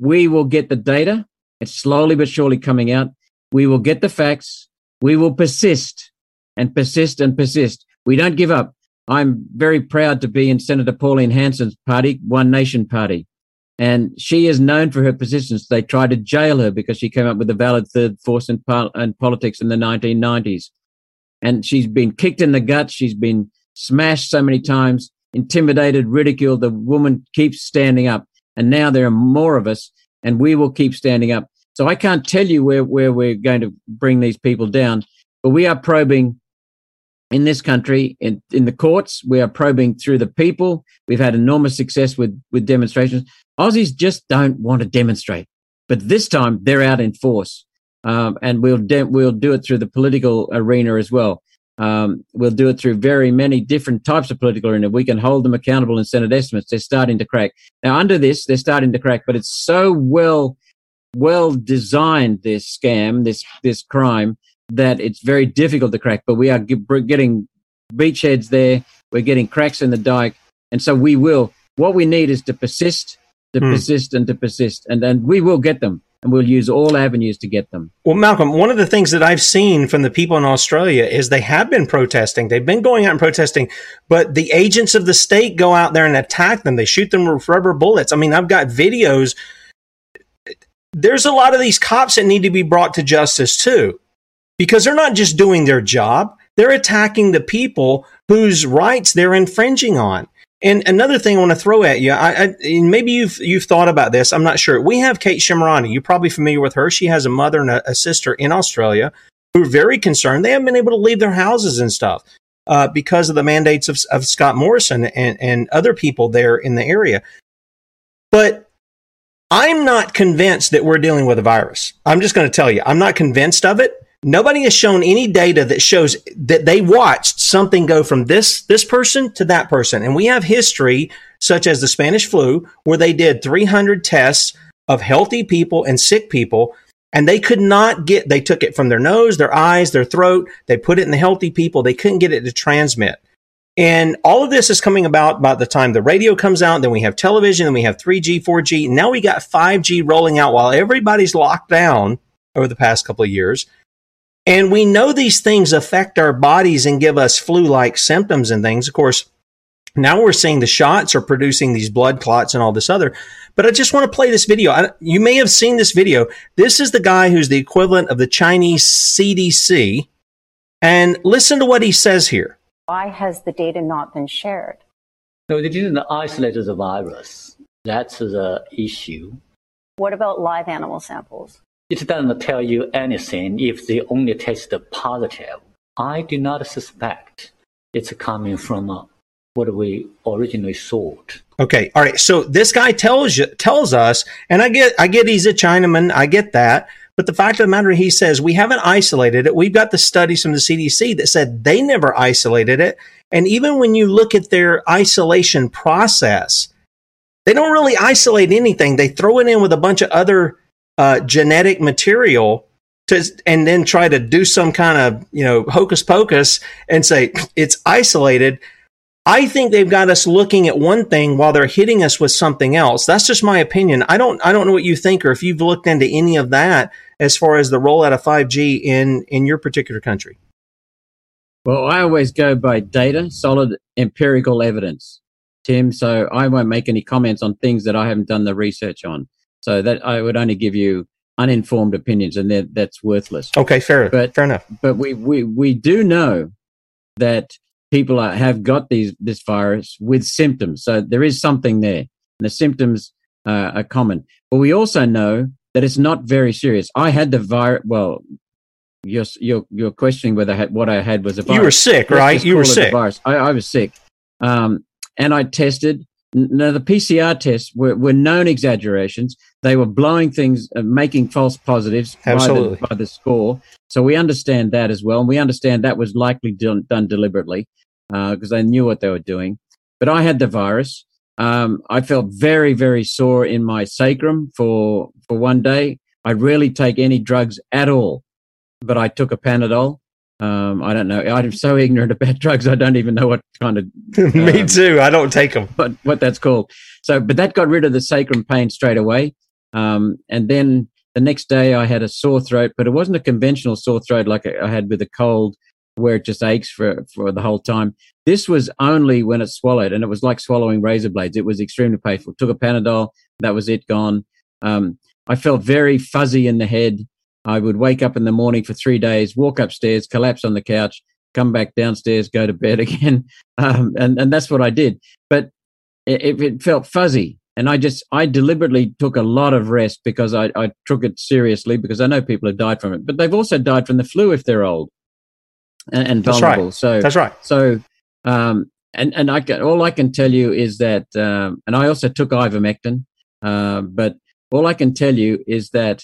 We will get the data. It's slowly but surely coming out. We will get the facts. We will persist and persist and persist. We don't give up. I'm very proud to be in Senator Pauline Hanson's party, One Nation Party. And she is known for her positions. They tried to jail her because she came up with a valid third force in, pol- in politics in the 1990s. And she's been kicked in the gut. She's been smashed so many times, intimidated, ridiculed. The woman keeps standing up. And now there are more of us, and we will keep standing up. So I can't tell you where, where we're going to bring these people down, but we are probing in this country in, in the courts. We are probing through the people. We've had enormous success with, with demonstrations. Aussies just don't want to demonstrate, but this time they're out in force. Um, and we'll de- we'll do it through the political arena as well. Um, we'll do it through very many different types of political arena. We can hold them accountable in Senate estimates. They're starting to crack. Now, under this, they're starting to crack, but it's so well well designed this scam, this this crime, that it's very difficult to crack. But we are getting beachheads there. We're getting cracks in the dike, and so we will. What we need is to persist, to hmm. persist, and to persist, and then we will get them. And we'll use all avenues to get them. Well, Malcolm, one of the things that I've seen from the people in Australia is they have been protesting. They've been going out and protesting, but the agents of the state go out there and attack them. They shoot them with rubber bullets. I mean, I've got videos there's a lot of these cops that need to be brought to justice too, because they're not just doing their job, they're attacking the people whose rights they're infringing on. And another thing I want to throw at you, I, I, maybe you've you've thought about this. I'm not sure. We have Kate Shemirani. You're probably familiar with her. She has a mother and a, a sister in Australia who are very concerned. They haven't been able to leave their houses and stuff uh, because of the mandates of, of Scott Morrison and, and other people there in the area. But I'm not convinced that we're dealing with a virus. I'm just going to tell you, I'm not convinced of it. Nobody has shown any data that shows that they watched something go from this this person to that person. And we have history such as the Spanish flu where they did 300 tests of healthy people and sick people and they could not get they took it from their nose, their eyes, their throat, they put it in the healthy people, they couldn't get it to transmit. And all of this is coming about by the time the radio comes out, then we have television, then we have 3G, 4G. Now we got 5G rolling out while everybody's locked down over the past couple of years. And we know these things affect our bodies and give us flu like symptoms and things. Of course, now we're seeing the shots are producing these blood clots and all this other. But I just want to play this video. I, you may have seen this video. This is the guy who's the equivalent of the Chinese CDC. And listen to what he says here. Why has the data not been shared? No, they didn't isolate the virus. That's the issue. What about live animal samples? It doesn't tell you anything if they only test positive. I do not suspect it's coming from uh, what we originally thought. Okay, all right. So this guy tells you tells us, and I get I get he's a Chinaman. I get that. But the fact of the matter, he says, we haven't isolated it. We've got the studies from the CDC that said they never isolated it. And even when you look at their isolation process, they don't really isolate anything. They throw it in with a bunch of other uh, genetic material to, and then try to do some kind of, you know, hocus pocus and say it's isolated. I think they've got us looking at one thing while they're hitting us with something else. That's just my opinion. I don't I don't know what you think or if you've looked into any of that as far as the rollout of 5G in in your particular country. Well, I always go by data, solid empirical evidence, Tim. So I won't make any comments on things that I haven't done the research on. So that I would only give you uninformed opinions, and that that's worthless. Okay, fair. But fair enough. But we we we do know that people are, have got these this virus with symptoms. So there is something there. And the symptoms uh, are common. But we also know that it's not very serious. I had the virus. Well, you're, you're, you're questioning whether I had, what I had was a virus. You were sick, Let's right? You were sick. Virus. I, I, was sick. Um, and I tested. Now, the PCR tests were, were known exaggerations. They were blowing things, uh, making false positives by the, by the, score. So we understand that as well. And we understand that was likely done, done deliberately because uh, they knew what they were doing. But I had the virus. Um, I felt very, very sore in my sacrum for for one day. I rarely take any drugs at all. but I took a Panadol. Um, I don't know. I'm so ignorant about drugs. I don't even know what kind of. Me um, too. I don't take them. But what that's called. So, but that got rid of the sacrum pain straight away. Um, and then the next day I had a sore throat, but it wasn't a conventional sore throat like I had with a cold where it just aches for, for the whole time. This was only when it swallowed and it was like swallowing razor blades. It was extremely painful. Took a Panadol. That was it gone. Um, I felt very fuzzy in the head. I would wake up in the morning for three days, walk upstairs, collapse on the couch, come back downstairs, go to bed again. Um, and, and that's what I did. But it, it felt fuzzy. And I just, I deliberately took a lot of rest because I, I took it seriously because I know people have died from it, but they've also died from the flu if they're old and, and That's vulnerable. right. So That's right. So, um, and, and I can, all I can tell you is that, um, and I also took ivermectin, uh, but all I can tell you is that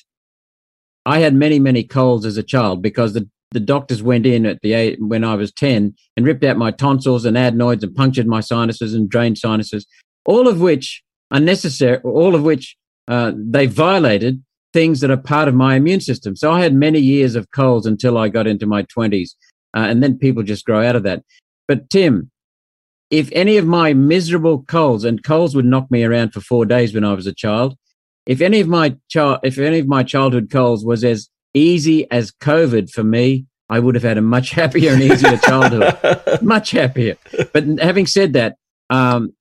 I had many, many colds as a child because the, the doctors went in at the eight, when I was 10 and ripped out my tonsils and adenoids and punctured my sinuses and drained sinuses, all of which are necessary, all of which uh, they violated things that are part of my immune system. So I had many years of colds until I got into my 20s. Uh, and then people just grow out of that. But Tim, if any of my miserable colds, and colds would knock me around for four days when I was a child, if any of my child, if any of my childhood colds was as easy as COVID for me, I would have had a much happier and easier childhood, much happier. But having said that, um,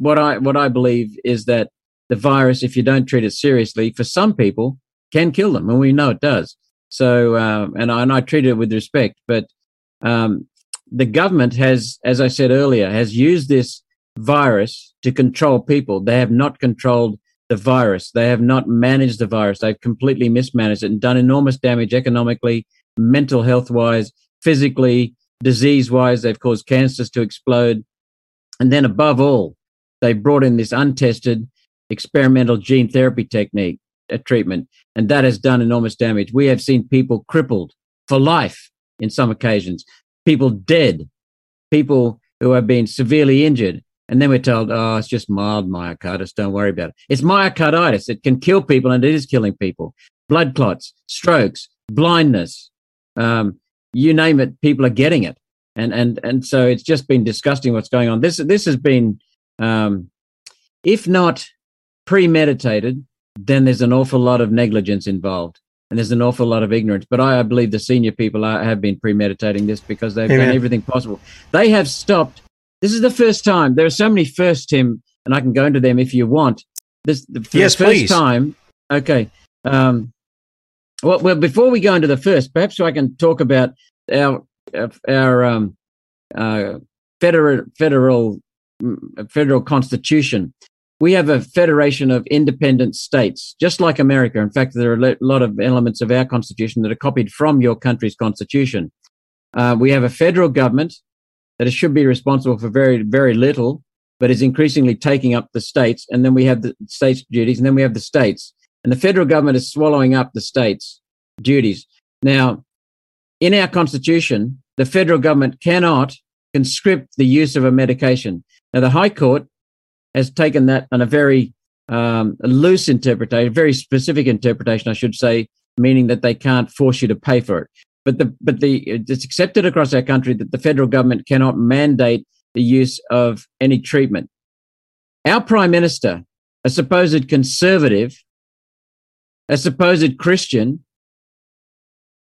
what I what I believe is that the virus, if you don't treat it seriously, for some people can kill them, and we know it does. So, um, and I, and I treat it with respect, but um, the government has, as I said earlier, has used this virus to control people. They have not controlled the virus. They have not managed the virus. They've completely mismanaged it and done enormous damage economically, mental health wise, physically, disease wise. They've caused cancers to explode. And then above all, they brought in this untested experimental gene therapy technique a treatment, and that has done enormous damage. We have seen people crippled for life in some occasions, people dead, people who have been severely injured. And then we're told, oh, it's just mild myocarditis. Don't worry about it. It's myocarditis. It can kill people and it is killing people. Blood clots, strokes, blindness, um, you name it, people are getting it. And, and, and so it's just been disgusting what's going on. This, this has been, um, if not premeditated, then there's an awful lot of negligence involved and there's an awful lot of ignorance. But I, I believe the senior people are, have been premeditating this because they've Amen. done everything possible. They have stopped. This is the first time. There are so many firsts, Tim, and I can go into them if you want. This the, for Yes, the first please. time. Okay. Um, well, well, before we go into the first, perhaps I can talk about our our um, uh, federal federal mm, federal constitution. We have a federation of independent states, just like America. In fact, there are a lot of elements of our constitution that are copied from your country's constitution. Uh, we have a federal government that it should be responsible for very, very little, but is increasingly taking up the states. And then we have the states' duties, and then we have the states. And the federal government is swallowing up the states' duties. Now, in our constitution, the federal government cannot conscript the use of a medication. Now, the High Court has taken that on a very um, loose interpretation, very specific interpretation, I should say, meaning that they can't force you to pay for it. But the but the it's accepted across our country that the federal government cannot mandate the use of any treatment. Our prime minister, a supposed conservative, a supposed Christian,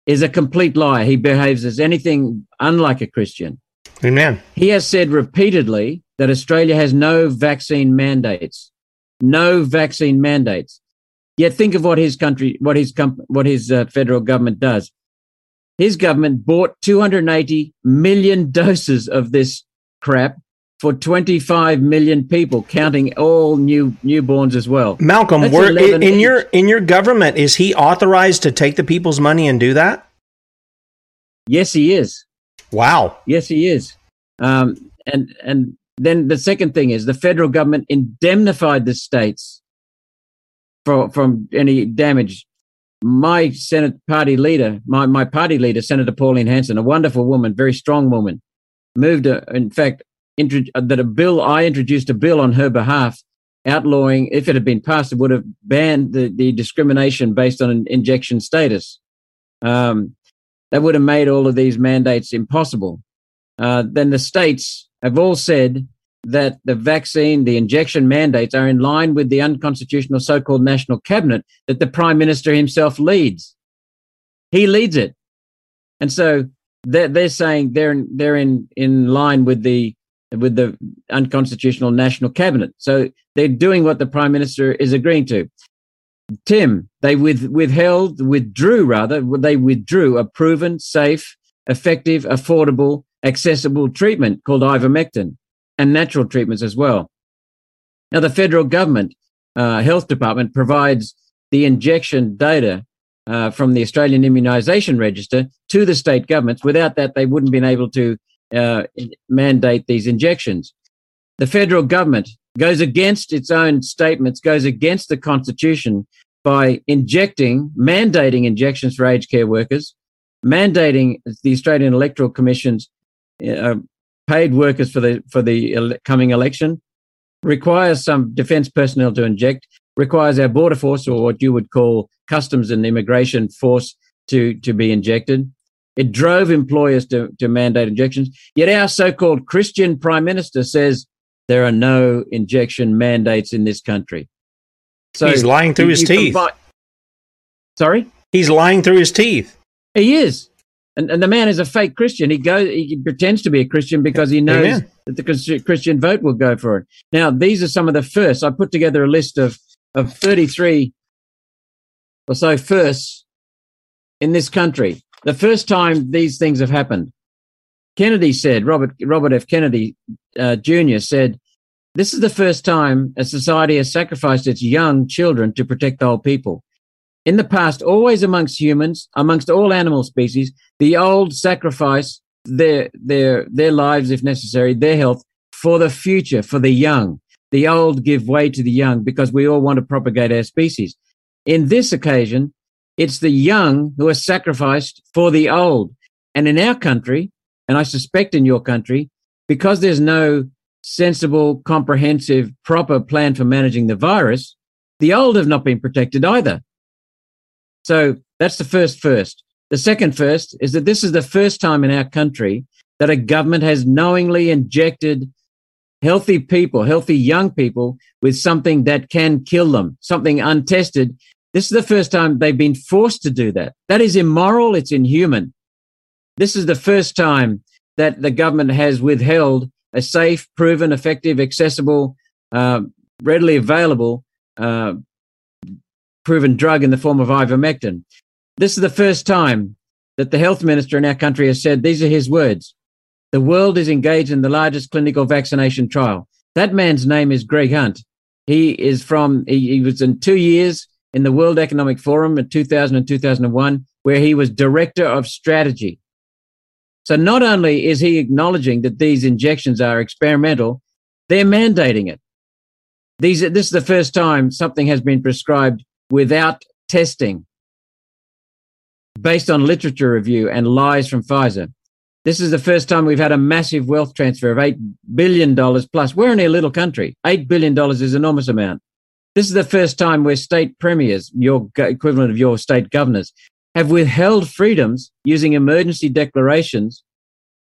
is a complete liar. He behaves as anything unlike a Christian. Amen. He has said repeatedly that Australia has no vaccine mandates, no vaccine mandates. Yet think of what his country, what his com- what his uh, federal government does. His government bought 280 million doses of this crap for 25 million people, counting all new newborns as well. Malcolm, 11 in your in your government, is he authorized to take the people's money and do that? Yes, he is. Wow. Yes, he is. Um, and and then the second thing is the federal government indemnified the states for from any damage. My Senate party leader, my, my party leader, Senator Pauline Hanson, a wonderful woman, very strong woman, moved, a, in fact, intro, that a bill, I introduced a bill on her behalf outlawing, if it had been passed, it would have banned the, the discrimination based on injection status. Um, That would have made all of these mandates impossible. Uh, then the states have all said that the vaccine, the injection mandates are in line with the unconstitutional so-called national cabinet that the prime minister himself leads. He leads it. And so they're, they're saying they're in, they're in, in line with the with the unconstitutional national cabinet. So they're doing what the prime minister is agreeing to. Tim, they with, withheld, withdrew rather, they withdrew a proven, safe, effective, affordable, accessible treatment called ivermectin and natural treatments as well. Now, the federal government uh, health department provides the injection data uh, from the Australian Immunisation Register to the state governments. Without that, they wouldn't have been able to uh, mandate these injections. The federal government goes against its own statements, goes against the Constitution by injecting, mandating injections for aged care workers, mandating the Australian Electoral Commission's uh, paid workers for the for the ele- coming election, requires some defence personnel to inject, requires our border force or what you would call customs and immigration force to to be injected. It drove employers to, to mandate injections. Yet our so-called Christian prime minister says there are no injection mandates in this country. So he's lying through his teeth. Combine- Sorry, he's lying through his teeth. He is. And, and the man is a fake Christian. He goes, he pretends to be a Christian because he knows Amen. that the Christian vote will go for it. Now, these are some of the first. I put together a list of, of 33 or so firsts in this country. The first time these things have happened. Kennedy said, Robert, Robert F. Kennedy uh, Jr. said, this is the first time a society has sacrificed its young children to protect the whole people. In the past, always amongst humans, amongst all animal species, the old sacrifice their, their, their lives, if necessary, their health for the future, for the young. The old give way to the young because we all want to propagate our species. In this occasion, it's the young who are sacrificed for the old. And in our country, and I suspect in your country, because there's no sensible, comprehensive, proper plan for managing the virus, the old have not been protected either. So that's the first first. The second first is that this is the first time in our country that a government has knowingly injected healthy people, healthy young people with something that can kill them, something untested. This is the first time they've been forced to do that. That is immoral. It's inhuman. This is the first time that the government has withheld a safe, proven, effective, accessible, uh, readily available uh, proven drug in the form of ivermectin. This is the first time that the health minister in our country has said these are his words. The world is engaged in the largest clinical vaccination trial. That man's name is Greg Hunt. He is from, he, he was in two years in the World Economic Forum in 2000 and 2001, where he was director of strategy. So not only is he acknowledging that these injections are experimental, they're mandating it. These, this is the first time something has been prescribed without testing based on literature review and lies from Pfizer. This is the first time we've had a massive wealth transfer of $8 billion plus. We're only a little country. $8 billion is an enormous amount. This is the first time where state premiers, your equivalent of your state governors, have withheld freedoms using emergency declarations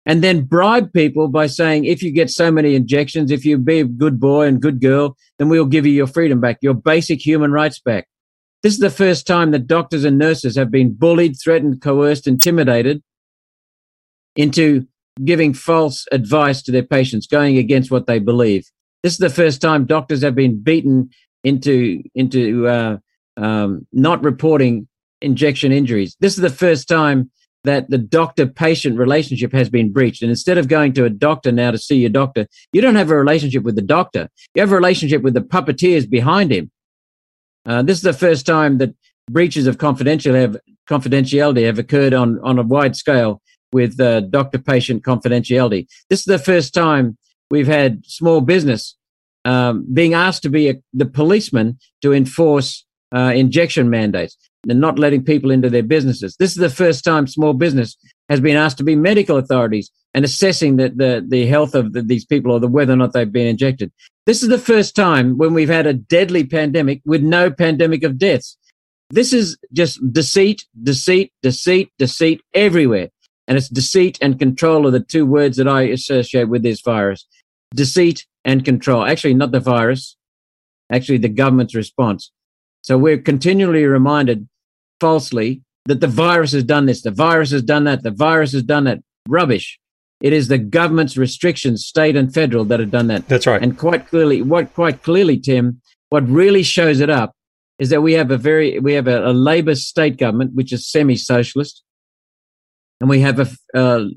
and then bribe people by saying, if you get so many injections, if you be a good boy and good girl, then we'll give you your freedom back, your basic human rights back. This is the first time that doctors and nurses have been bullied, threatened, coerced, intimidated into giving false advice to their patients, going against what they believe. This is the first time doctors have been beaten into into uh, um, not reporting injection injuries. This is the first time that the doctor patient relationship has been breached. And instead of going to a doctor now to see your doctor, you don't have a relationship with the doctor. You have a relationship with the puppeteers behind him uh, this is the first time that breaches of confidential have, confidentiality have occurred on, on a wide scale with uh, doctor patient confidentiality. This is the first time we've had small business um, being asked to be a, the policeman to enforce uh, injection mandates and not letting people into their businesses. This is the first time small business has been asked to be medical authorities and assessing the, the, the health of the, these people or the whether or not they've been injected. This is the first time when we've had a deadly pandemic with no pandemic of deaths. This is just deceit, deceit, deceit, deceit everywhere. And it's deceit and control are the two words that I associate with this virus. Deceit and control. Actually, not the virus, actually, the government's response. So we're continually reminded falsely that the virus has done this, the virus has done that, the virus has done that. Rubbish. It is the government's restrictions, state and federal, that have done that. That's right. And quite clearly, what quite clearly, Tim, what really shows it up is that we have a very we have a, a Labor state government which is semi-socialist, and we have a,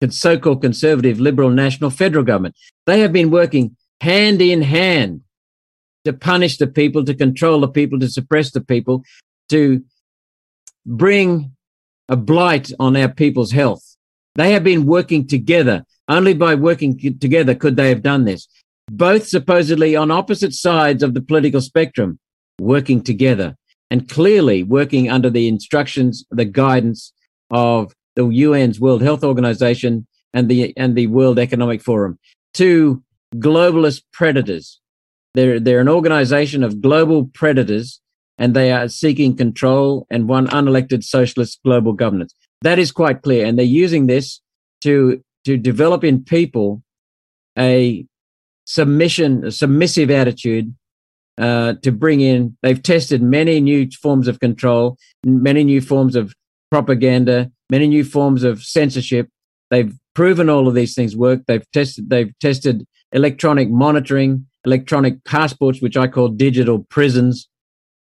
a so-called conservative liberal national federal government. They have been working hand in hand to punish the people, to control the people, to suppress the people, to bring a blight on our people's health. They have been working together. Only by working together could they have done this. Both supposedly on opposite sides of the political spectrum, working together and clearly working under the instructions, the guidance of the UN's World Health Organization and the, and the World Economic Forum. Two globalist predators. They're, they're an organization of global predators and they are seeking control and one unelected socialist global governance. That is quite clear. And they're using this to, to develop in people a submission, a submissive attitude uh, to bring in. They've tested many new forms of control, many new forms of propaganda, many new forms of censorship. They've proven all of these things work. They've tested. They've tested electronic monitoring, electronic passports, which I call digital prisons,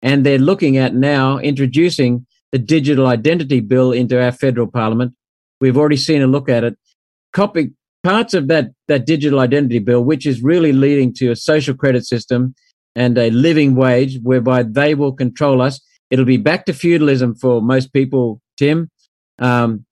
and they're looking at now introducing the digital identity bill into our federal parliament. We've already seen a look at it. Copy parts of that that digital identity bill, which is really leading to a social credit system and a living wage whereby they will control us. It'll be back to feudalism for most people, Tim. Um,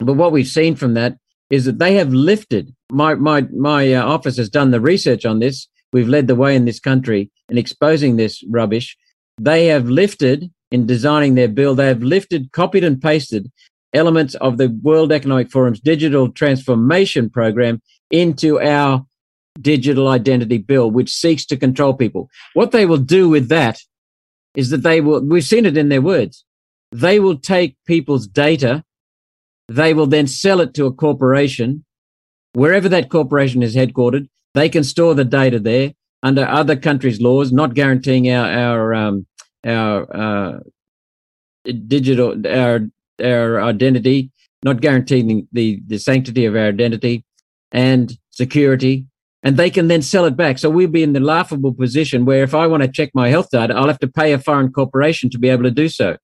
but what we've seen from that is that they have lifted. My my my uh, office has done the research on this. We've led the way in this country in exposing this rubbish. They have lifted in designing their bill. They have lifted, copied, and pasted elements of the World Economic Forum's digital transformation program into our digital identity bill, which seeks to control people. What they will do with that is that they will, we've seen it in their words, they will take people's data, they will then sell it to a corporation. Wherever that corporation is headquartered, they can store the data there under other countries' laws, not guaranteeing our, our, um, our, uh, digital, our, our identity, not guaranteeing the, the sanctity of our identity and security and they can then sell it back. So we'll be in the laughable position where if I want to check my health data, I'll have to pay a foreign corporation to be able to do so.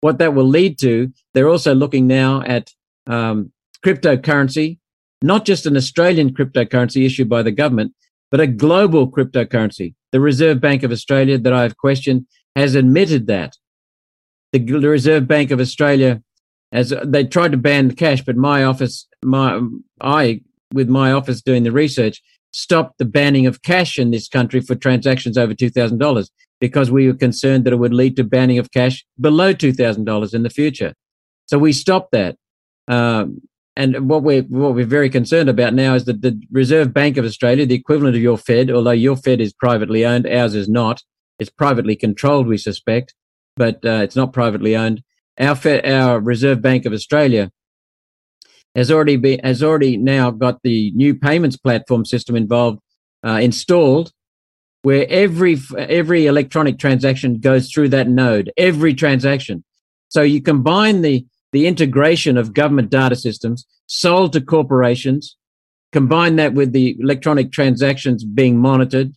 What that will lead to, they're also looking now at um, cryptocurrency, not just an Australian cryptocurrency issued by the government, but a global cryptocurrency. The Reserve Bank of Australia, that I've questioned, has admitted that. The Reserve Bank of Australia, as they tried to ban cash, but my office, my I, with my office doing the research, stopped the banning of cash in this country for transactions over $2,000 because we were concerned that it would lead to banning of cash below $2,000 in the future. So we stopped that. Um, and what we're, what we're very concerned about now is that the Reserve Bank of Australia, the equivalent of your Fed, although your Fed is privately owned, ours is not. It's privately controlled, we suspect, but uh, it's not privately owned. Our, Fed, our Reserve Bank of Australia has already been has already now got the new payments platform system involved uh, installed, where every every electronic transaction goes through that node. Every transaction. So you combine the the integration of government data systems sold to corporations, combine that with the electronic transactions being monitored,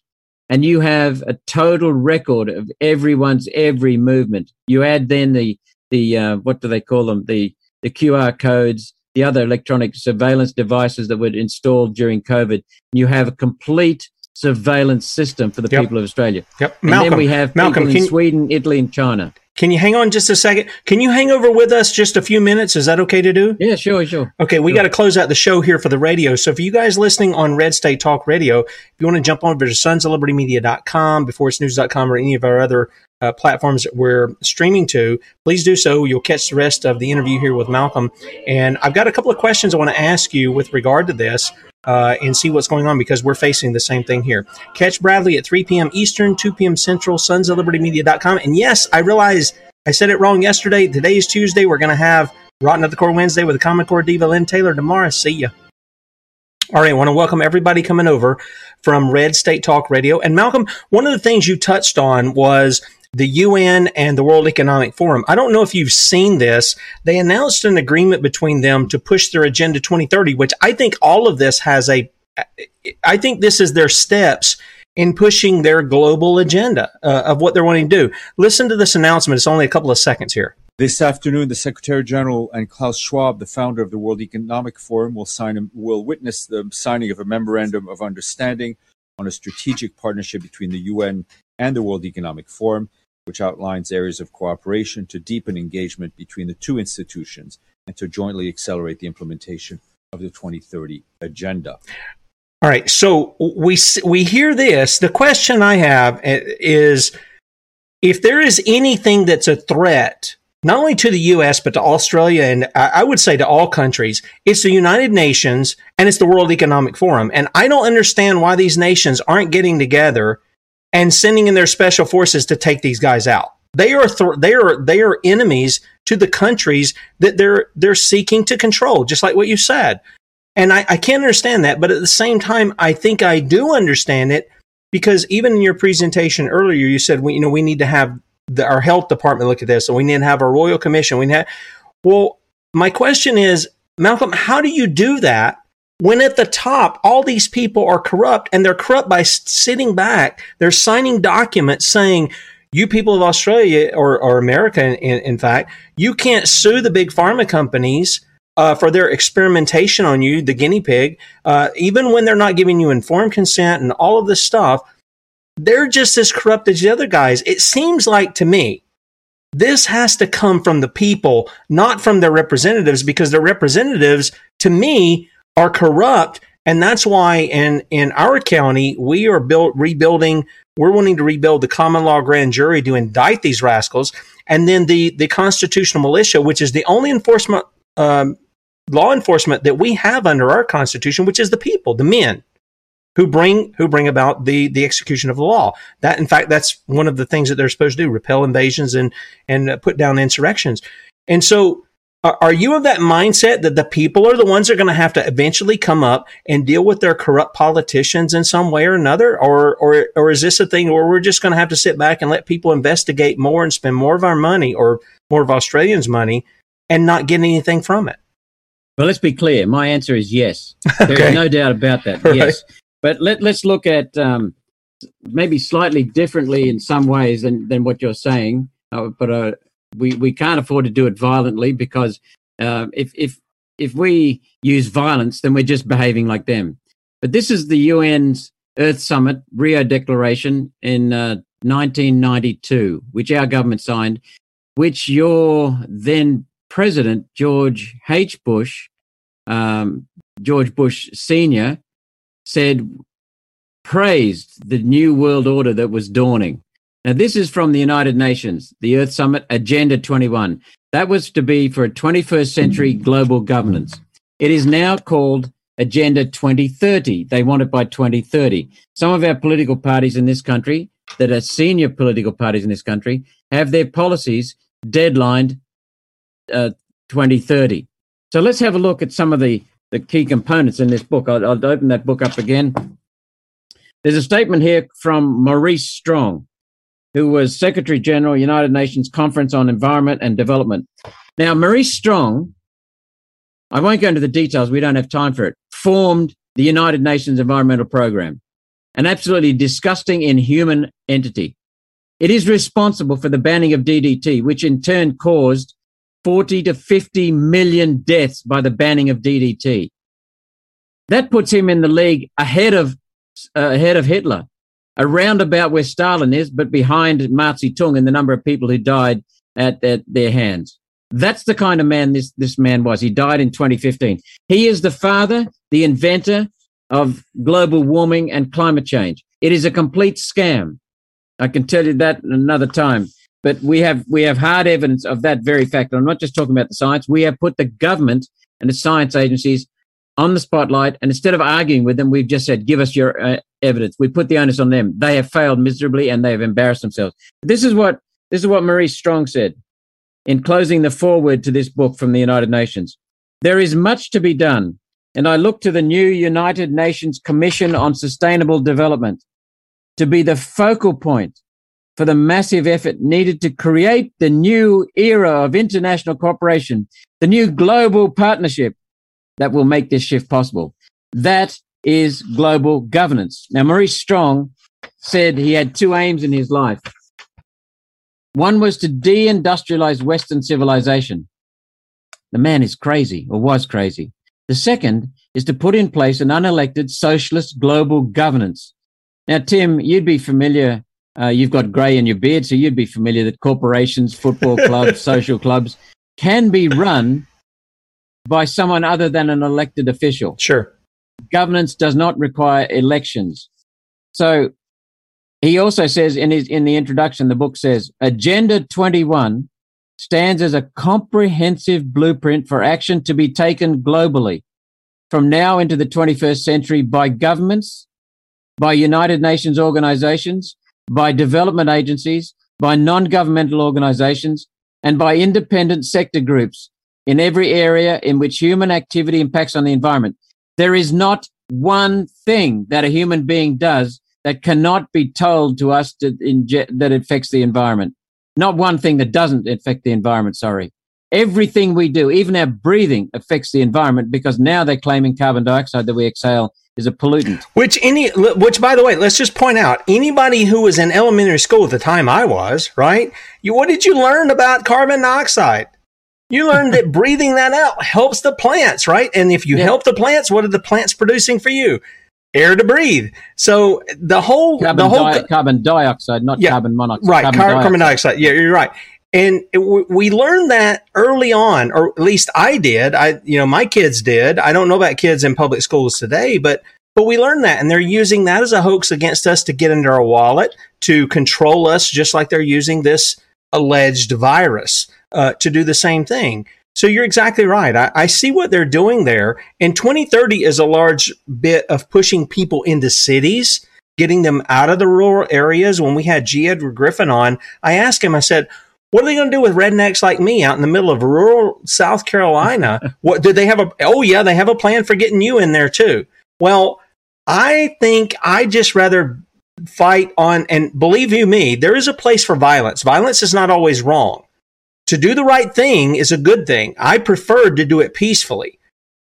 and you have a total record of everyone's every movement. You add then the the uh, what do they call them the the QR codes the other electronic surveillance devices that were installed during COVID. You have a complete surveillance system for the yep. people of Australia. Yep. And Malcolm, then we have Malcolm, people in can, Sweden, Italy, and China. Can you hang on just a second? Can you hang over with us just a few minutes? Is that okay to do? Yeah, sure, sure. Okay, we sure. got to close out the show here for the radio. So for you guys listening on Red State Talk Radio, if you want to jump on, over to sons of liberty media.com, beforeitsnews.com, or any of our other uh, platforms that we're streaming to, please do so. You'll catch the rest of the interview here with Malcolm. And I've got a couple of questions I want to ask you with regard to this. Uh, and see what's going on because we're facing the same thing here. Catch Bradley at 3 p.m. Eastern, 2 p.m. Central, sons of liberty media.com. And yes, I realize I said it wrong yesterday. Today is Tuesday. We're going to have Rotten at the Core Wednesday with the Common Core Diva Lynn Taylor tomorrow. See ya. All right, I want to welcome everybody coming over from Red State Talk Radio. And Malcolm, one of the things you touched on was the UN and the World Economic Forum. I don't know if you've seen this. They announced an agreement between them to push their Agenda 2030, which I think all of this has a, I think this is their steps in pushing their global agenda uh, of what they're wanting to do. Listen to this announcement. It's only a couple of seconds here. This afternoon, the Secretary General and Klaus Schwab, the founder of the World Economic Forum, will sign will witness the signing of a memorandum of understanding on a strategic partnership between the UN and the World Economic Forum, which outlines areas of cooperation to deepen engagement between the two institutions and to jointly accelerate the implementation of the 2030 agenda. All right, so we we hear this. The question I have eh, is if there is anything that's a threat not only to the US, but to Australia and I would say to all countries. It's the United Nations and it's the World Economic Forum. And I don't understand why these nations aren't getting together and sending in their special forces to take these guys out. They are th- they are they are enemies to the countries that they're they're seeking to control, just like what you said. And I, I can't understand that, but at the same time, I think I do understand it because even in your presentation earlier, you said we you know we need to have the, our health department look at this, and we need to have our royal commission. We have, well, my question is, Malcolm, how do you do that when at the top all these people are corrupt and they're corrupt by sitting back? They're signing documents saying, you people of Australia or, or America, in, in fact, you can't sue the big pharma companies uh, for their experimentation on you, the guinea pig, uh, even when they're not giving you informed consent and all of this stuff they're just as corrupt as the other guys. It seems like to me, this has to come from the people, not from their representatives, because their representatives, to me, are corrupt. And that's why in, in our county, we are built, rebuilding, we're wanting to rebuild the common law grand jury to indict these rascals. And then the, the constitutional militia, which is the only enforcement, um, law enforcement that we have under our constitution, which is the people, the men who bring who bring about the the execution of the law. That in fact that's one of the things that they're supposed to do: repel invasions and and uh, put down insurrections. And so, are you of that mindset that the people are the ones that are going to have to eventually come up and deal with their corrupt politicians in some way or another, or or or is this a thing where we're just going to have to sit back and let people investigate more and spend more of our money or more of Australians' money and not get anything from it? Well, let's be clear. My answer is yes. There okay. is no doubt about that. Right. Yes. But let, let's look at um, maybe slightly differently in some ways than, than what you're saying. Uh, but uh, we, we can't afford to do it violently because uh, if, if, if we use violence, then we're just behaving like them. But this is the UN's Earth Summit Rio Declaration in 1992, uh, which our government signed, which your then president, George H. Bush, um, George Bush Sr., said, praised the new world order that was dawning. Now, this is from the United Nations, the Earth Summit Agenda 21. That was to be for a 21st century global governance. It is now called Agenda 2030. They want it by 2030. Some of our political parties in this country, that are senior political parties in this country, have their policies deadlined uh, 2030. So let's have a look at some of the the key components in this book. I'll, I'll open that book up again. There's a statement here from Maurice Strong, who was Secretary General, United Nations Conference on Environment and Development. Now, Maurice Strong, I won't go into the details, we don't have time for it, formed the United Nations Environmental Program, an absolutely disgusting, inhuman entity. It is responsible for the banning of DDT, which in turn caused 40 to 50 million deaths by the banning of DDT. That puts him in the league ahead of, uh, ahead of Hitler, around about where Stalin is, but behind Mao Zedong and the number of people who died at, at their hands. That's the kind of man this, this man was. He died in 2015. He is the father, the inventor of global warming and climate change. It is a complete scam. I can tell you that another time. But we have we have hard evidence of that very fact. I'm not just talking about the science. We have put the government and the science agencies on the spotlight, and instead of arguing with them, we've just said, "Give us your uh, evidence." We put the onus on them. They have failed miserably, and they have embarrassed themselves. This is what this is what Maurice Strong said. in closing the foreword to this book from the United Nations. There is much to be done, and I look to the new United Nations Commission on Sustainable Development to be the focal point for the massive effort needed to create the new era of international cooperation, the new global partnership that will make this shift possible. That is global governance. Now, Maurice Strong said he had two aims in his life. One was to deindustrialize Western civilization. The man is crazy or was crazy. The second is to put in place an unelected socialist global governance. Now, Tim, you'd be familiar. Uh, you've got grey in your beard, so you'd be familiar that corporations, football clubs, social clubs can be run by someone other than an elected official. Sure. Governance does not require elections. So he also says in his in the introduction, the book says Agenda 21 stands as a comprehensive blueprint for action to be taken globally from now into the 21st century by governments, by United Nations organizations, by development agencies, by non-governmental organizations, and by independent sector groups in every area in which human activity impacts on the environment. There is not one thing that a human being does that cannot be told to us to inje- that affects the environment. Not one thing that doesn't affect the environment, sorry. Everything we do, even our breathing, affects the environment because now they're claiming carbon dioxide that we exhale is a pollutant. Which any, which by the way, let's just point out anybody who was in elementary school at the time I was, right? You, what did you learn about carbon dioxide? You learned that breathing that out helps the plants, right? And if you yeah. help the plants, what are the plants producing for you? Air to breathe. So the whole carbon, the whole di- carbon dioxide, not yeah, carbon monoxide. Right, carbon, car- dioxide. carbon dioxide. Yeah, you're right. And we learned that early on, or at least I did. I, you know, my kids did. I don't know about kids in public schools today, but but we learned that, and they're using that as a hoax against us to get into our wallet to control us, just like they're using this alleged virus uh, to do the same thing. So you're exactly right. I, I, see what they're doing there. And 2030 is a large bit of pushing people into cities, getting them out of the rural areas. When we had G. Edward Griffin on, I asked him, I said, what are they going to do with rednecks like me out in the middle of rural South Carolina? what did they have a, oh yeah, they have a plan for getting you in there too. Well, I think I just rather fight on, and believe you me, there is a place for violence. Violence is not always wrong to do the right thing is a good thing. I preferred to do it peacefully.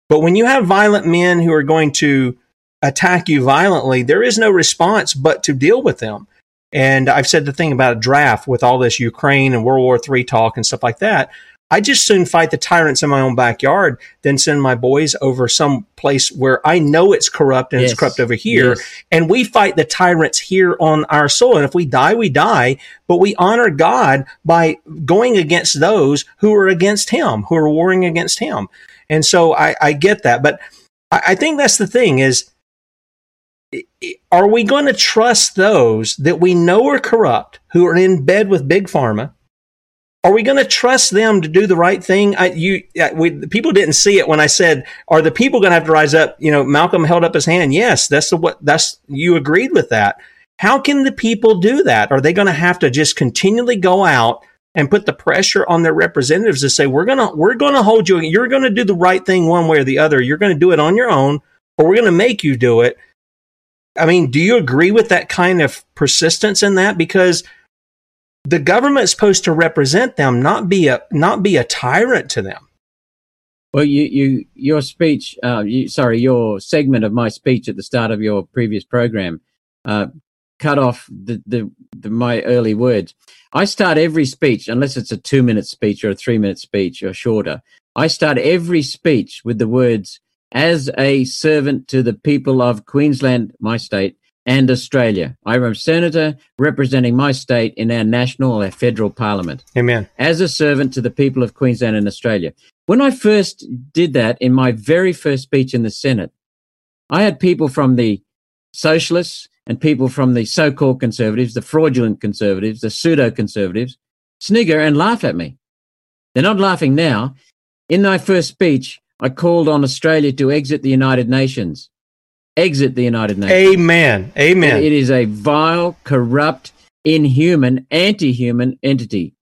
But when you have violent men who are going to attack you violently, there is no response but to deal with them. And I've said the thing about a draft with all this Ukraine and World War III talk and stuff like that. I just soon fight the tyrants in my own backyard than send my boys over some place where I know it's corrupt and yes. it's corrupt over here. Yes. And we fight the tyrants here on our soil. And if we die, we die, but we honor God by going against those who are against him, who are warring against him. And so I, I get that. But I, I think that's the thing is, are we going to trust those that we know are corrupt, who are in bed with big pharma, are we going to trust them to do the right thing? I, you, people didn't see it when I said, "Are the people going to have to rise up?" You know, Malcolm held up his hand. Yes, that's the what. That's you agreed with that. How can the people do that? Are they going to have to just continually go out and put the pressure on their representatives to say, "We're gonna, we're going to hold you. You're going to do the right thing one way or the other. You're going to do it on your own, or we're going to make you do it." I mean, do you agree with that kind of persistence in that? Because the government's supposed to represent them, not be a not be a tyrant to them. Well, you, you your speech, uh, you, sorry, your segment of my speech at the start of your previous program, uh, cut off the, the, the my early words. I start every speech, unless it's a two minute speech or a three minute speech or shorter. I start every speech with the words, "As a servant to the people of Queensland, my state, and Australia. I am a senator representing my state in our national or federal parliament. Amen. As a servant to the people of Queensland and Australia. When I first did that in my very first speech in the Senate, I had people from the socialists and people from the so-called conservatives, the fraudulent conservatives, the pseudo conservatives, snigger and laugh at me. They're not laughing now. In my first speech, I called on Australia to exit the United Nations exit the United Nations. Amen. Amen. It is a vile, corrupt, inhuman, anti human entity.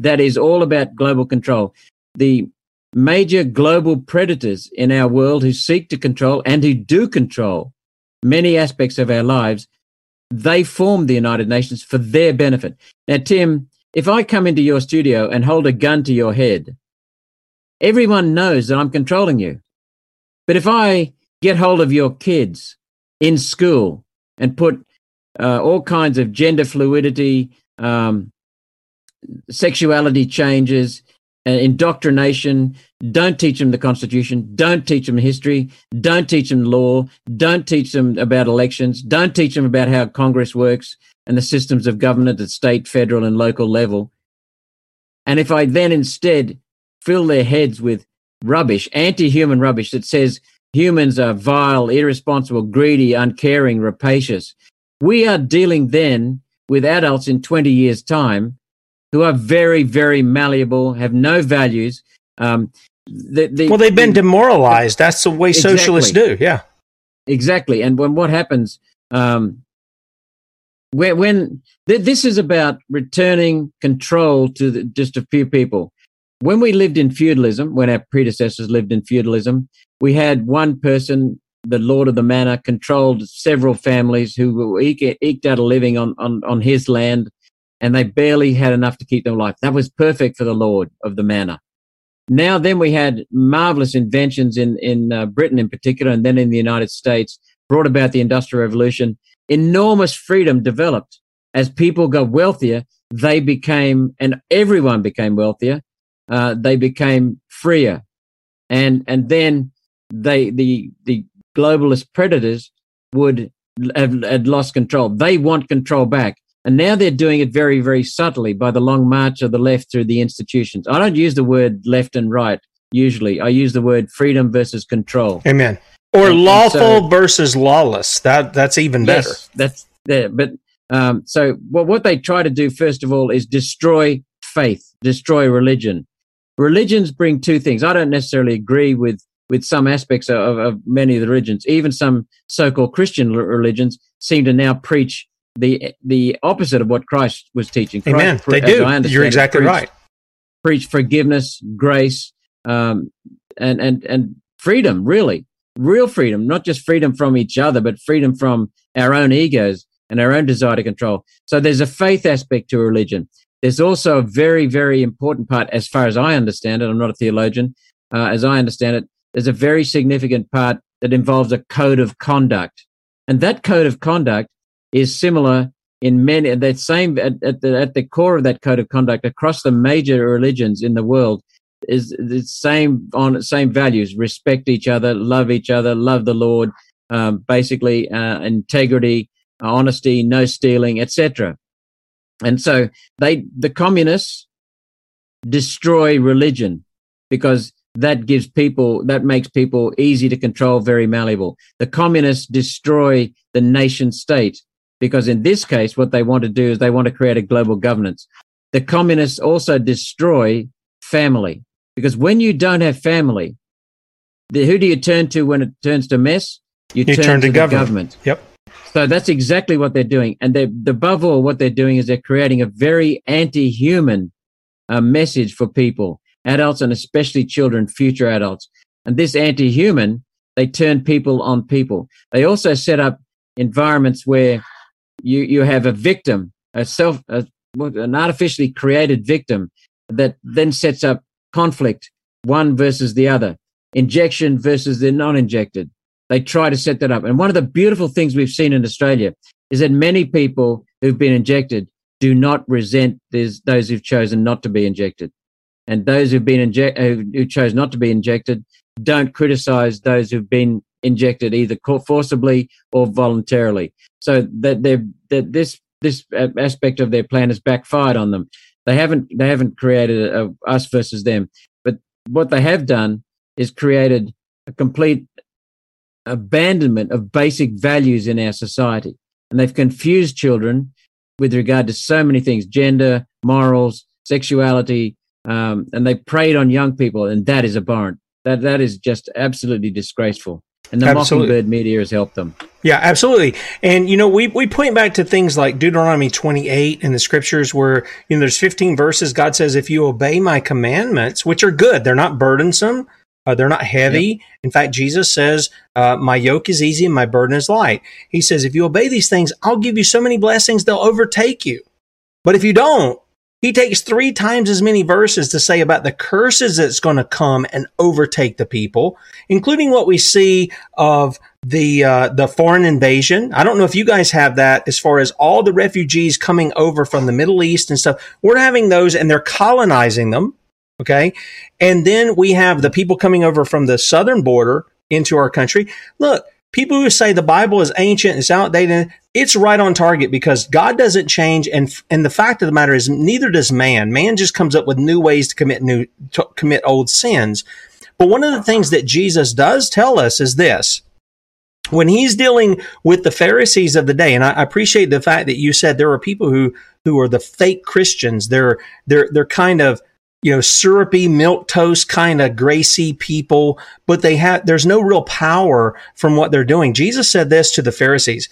that is all about global control. The major global predators in our world who seek to control and who do control many aspects of our lives, they form the United Nations for their benefit. Now, Tim, if I come into your studio and hold a gun to your head, everyone knows that I'm controlling you. But if I get hold of your kids in school and put uh, all kinds of gender fluidity, um, sexuality changes, uh, indoctrination. Don't teach them the Constitution. Don't teach them history. Don't teach them law. Don't teach them about elections. Don't teach them about how Congress works and the systems of government at state, federal, and local level. And if I then instead fill their heads with rubbish, anti human rubbish that says humans are vile, irresponsible, greedy, uncaring, rapacious, we are dealing then with adults in 20 years' time who are very, very malleable, have no values. Um, the, the, well, they've been the, demoralized. That's the way exactly, socialists do. Yeah. Exactly. And when what happens, um, when, when th- this is about returning control to the, just a few people. When we lived in feudalism, when our predecessors lived in feudalism, we had one person the lord of the manor controlled several families who eke, eked out a living on, on, on his land, and they barely had enough to keep them alive. That was perfect for the lord of the manor. Now, then we had marvelous inventions in, in uh, Britain in particular, and then in the United States, brought about the Industrial Revolution. Enormous freedom developed. As people got wealthier, they became, and everyone became wealthier, uh, they became freer. And, and then they, the, the globalist predators would have, have lost control. They want control back. And now they're doing it very, very subtly by the long march of the left through the institutions. I don't use the word left and right usually. I use the word freedom versus control. Amen. Or and, lawful and so, versus lawless. That that's even better. Yes, that's there. But um, so well, what they try to do first of all is destroy faith, destroy religion. Religions bring two things. I don't necessarily agree with with some aspects of, of many of the religions. Even some so-called Christian religions seem to now preach the the opposite of what Christ was teaching. Christ, Amen. They do. You're exactly preach, right. Preach forgiveness, grace, um, and and and freedom. Really, real freedom, not just freedom from each other, but freedom from our own egos and our own desire to control. So there's a faith aspect to religion. There's also a very, very important part, as far as I understand it. I'm not a theologian. Uh, as I understand it, there's a very significant part that involves a code of conduct. And that code of conduct is similar in many, that same, at, at, the, at the core of that code of conduct across the major religions in the world is the same on same values respect each other love each other love the lord um, basically uh, integrity honesty no stealing etc and so they the communists destroy religion because that gives people, that makes people easy to control, very malleable. The communists destroy the nation state because in this case, what they want to do is they want to create a global governance. The communists also destroy family because when you don't have family, the, who do you turn to when it turns to mess? You, you turn, turn, to, to government. government. Yep. So that's exactly what they're doing. And they, above all, what they're doing is they're creating a very anti-human uh, message for people adults and especially children, future adults. And this anti-human, they turn people on people. They also set up environments where you, you have a victim, a self, a, an artificially created victim that then sets up conflict, one versus the other, injection versus the non-injected. They try to set that up. And one of the beautiful things we've seen in Australia is that many people who've been injected do not resent those who've chosen not to be injected. And those who've been injected, who chose not to be injected, don't criticize those who've been injected either forcibly or voluntarily. So that they that this this aspect of their plan has backfired on them. They haven't they haven't created a, a, us versus them, but what they have done is created a complete abandonment of basic values in our society, and they've confused children with regard to so many things: gender, morals, sexuality, um, and they preyed on young people, and that is abhorrent. That that is just absolutely disgraceful. And the absolutely. Mockingbird media has helped them. Yeah, absolutely. And you know, we we point back to things like Deuteronomy 28 in the scriptures where you know there's 15 verses God says if you obey my commandments, which are good, they're not burdensome, uh, they're not heavy. Yep. In fact, Jesus says, uh, "My yoke is easy and my burden is light." He says, "If you obey these things, I'll give you so many blessings they'll overtake you." But if you don't, he takes three times as many verses to say about the curses that's going to come and overtake the people, including what we see of the uh, the foreign invasion. I don't know if you guys have that as far as all the refugees coming over from the Middle East and stuff. We're having those, and they're colonizing them. Okay, and then we have the people coming over from the southern border into our country. Look, people who say the Bible is ancient, it's outdated, it's right on target because God doesn't change. And, and the fact of the matter is neither does man. Man just comes up with new ways to commit new, to commit old sins. But one of the things that Jesus does tell us is this. When he's dealing with the Pharisees of the day, and I appreciate the fact that you said there are people who, who are the fake Christians. They're, they're, they're kind of, you know, syrupy milk toast kind of gracy people, but they have, there's no real power from what they're doing. Jesus said this to the Pharisees.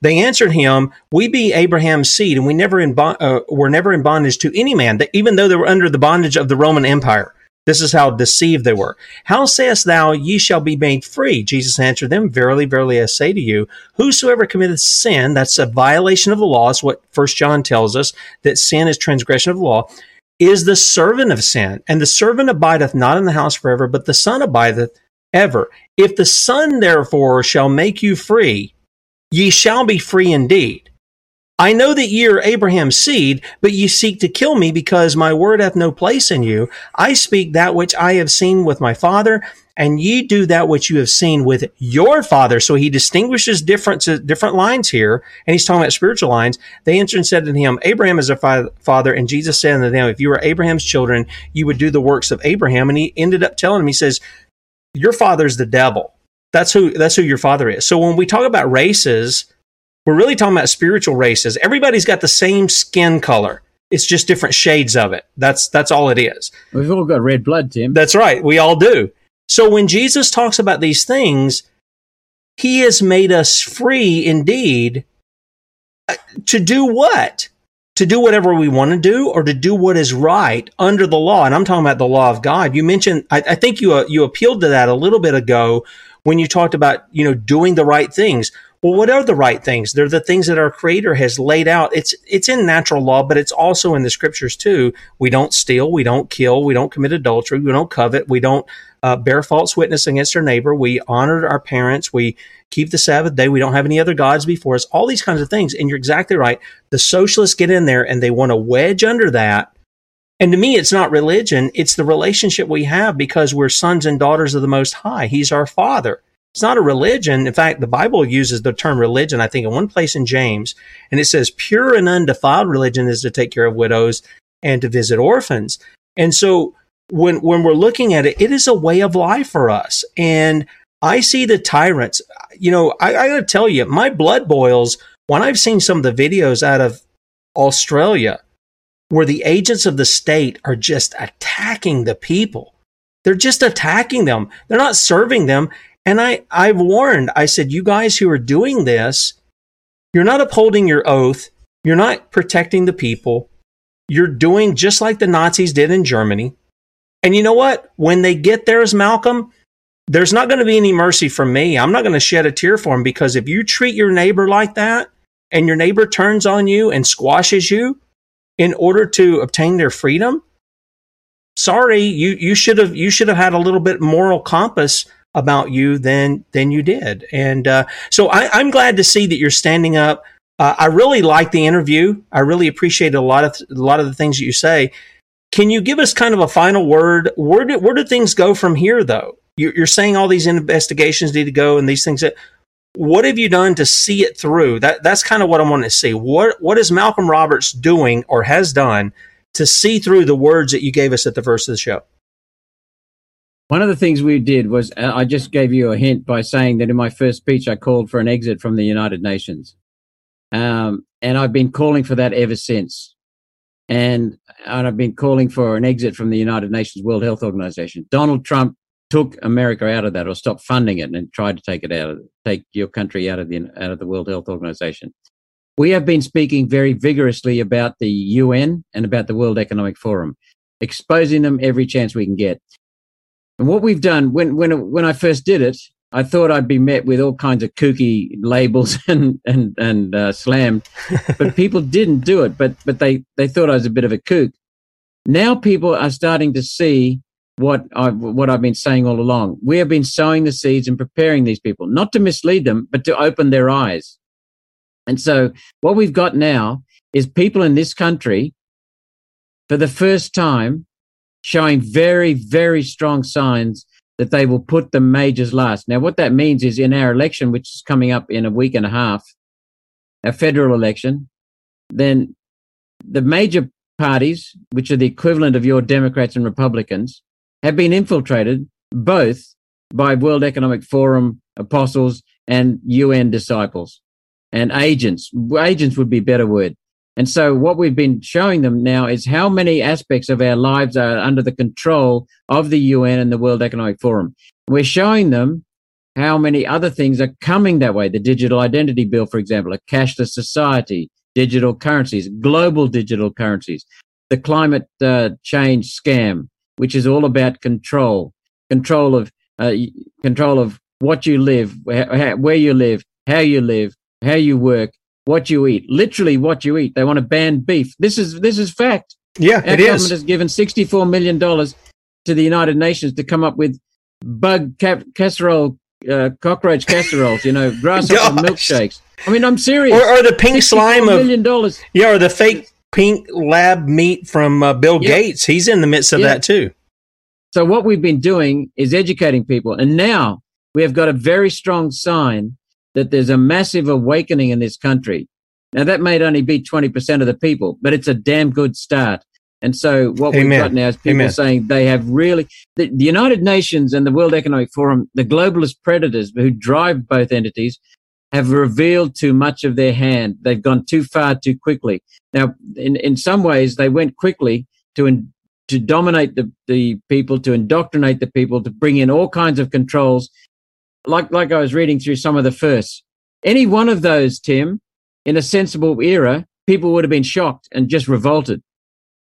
They answered him, "We be Abraham's seed, and we never in bo- uh, were never in bondage to any man, even though they were under the bondage of the Roman Empire." This is how deceived they were. How sayest thou, ye shall be made free? Jesus answered them, Verily, verily, I say to you, whosoever committeth sin, that's a violation of the law, is what First John tells us, that sin is transgression of the law is the servant of sin. And the servant abideth not in the house forever, but the son abideth ever. If the son therefore shall make you free, ye shall be free indeed. I know that ye are Abraham's seed, but ye seek to kill me because my word hath no place in you. I speak that which I have seen with my father, and ye do that which you have seen with your father. So he distinguishes different, different lines here, and he's talking about spiritual lines. They answered and said to him, Abraham is our father, and Jesus said unto them, if you were Abraham's children, you would do the works of Abraham. And he ended up telling him, he says, your father's the devil. That's who, that's who your father is. So when we talk about races, we're really talking about spiritual races. Everybody's got the same skin color. It's just different shades of it. That's, that's all it is. We've all got red blood, Tim. That's right. We all do. So when Jesus talks about these things, he has made us free indeed uh, to do what? To do whatever we want to do or to do what is right under the law. And I'm talking about the law of God. You mentioned, I, I think you, uh, you appealed to that a little bit ago when you talked about, you know, doing the right things. Well, what are the right things? They're the things that our creator has laid out. It's, it's in natural law, but it's also in the scriptures too. We don't steal. We don't kill. We don't commit adultery. We don't covet. We don't uh, bear false witness against our neighbor. We honor our parents. We keep the Sabbath day. We don't have any other gods before us. All these kinds of things. And you're exactly right. The socialists get in there and they want to wedge under that. And to me, it's not religion. It's the relationship we have because we're sons and daughters of the Most High. He's our Father. It's not a religion. In fact, the Bible uses the term religion, I think, in one place in James, and it says pure and undefiled religion is to take care of widows and to visit orphans. And so when when we're looking at it, it is a way of life for us. And I see the tyrants. You know, I, I got to tell you, my blood boils when I've seen some of the videos out of Australia where the agents of the state are just attacking the people. They're just attacking them. They're not serving them. And I, I've warned, I said, you guys who are doing this, you're not upholding your oath. You're not protecting the people. You're doing just like the Nazis did in Germany. And you know what? When they get there as Malcolm, there's not going to be any mercy from me. I'm not going to shed a tear for him because if you treat your neighbor like that and your neighbor turns on you and squashes you in order to obtain their freedom, sorry, you, you should have, you should have had a little bit moral compass about you than than you did. And uh, so I, am glad to see that you're standing up. Uh, I really like the interview. I really appreciate a lot of a lot of the things that you say. Can you give us kind of a final word? Where do where do things go from here, though? You're saying all these investigations need to go, and these things that. What have you done to see it through? That that's kind of what I want to see. What what is Malcolm Roberts doing or has done to see through the words that you gave us at the first of the show? One of the things we did was uh, I just gave you a hint by saying that in my first speech I called for an exit from the United Nations, um, and I've been calling for that ever since. And and I've been calling for an exit from the United Nations World Health Organization. Donald Trump took America out of that or stopped funding it and tried to take it out of take your country out of the out of the World Health Organization. We have been speaking very vigorously about the UN and about the World Economic Forum, exposing them every chance we can get. And what we've done when when when I first did it, I thought I'd be met with all kinds of kooky labels and and and uh, slammed, but people didn't do it. But but they they thought I was a bit of a kook. Now people are starting to see what I what I've been saying all along. We have been sowing the seeds and preparing these people, not to mislead them, but to open their eyes. And so what we've got now is people in this country for the first time showing very, very strong signs that they will put the majors last. Now, what that means is in our election, which is coming up in a week and a half, a federal election, then the major parties, which are the equivalent of your Democrats and Republicans, have been infiltrated both by World Economic Forum apostles and UN disciples and agents. Agents would be a better word. And so what we've been showing them now is how many aspects of our lives are under the control of the UN and the World Economic Forum. We're showing them how many other things are coming that way. The digital identity bill, for example, a cashless society, digital currencies, global digital currencies, the climate uh, change scam, which is all about control, control of uh, control of what you live, where, where you live, how you live, how you work, what you eat, literally what you eat. They want to ban beef. This is this is fact. Yeah, Our it government is. has given sixty-four million dollars to the United Nations to come up with bug ca- casserole, uh, cockroach casseroles. You know, grasshopper milkshakes. I mean, I'm serious. Or, or the pink slime of million dollars. Yeah, or the fake pink lab meat from uh, Bill Yeah. Gates. He's in the midst of Yeah. that too. So what we've been doing is educating people, and now we have got a very strong sign that there's a massive awakening in this country. Now that may only be 20% of the people, but it's a damn good start. And so what Amen. we've got now is people Amen. saying they have really, the, the United Nations and the World Economic Forum, the globalist predators who drive both entities have revealed too much of their hand. They've gone too far too quickly. Now, in, in some ways, they went quickly to, in, to dominate the, the people, to indoctrinate the people, to bring in all kinds of controls. Like, like I was reading through some of the first. Any one of those, Tim, in a sensible era, people would have been shocked and just revolted.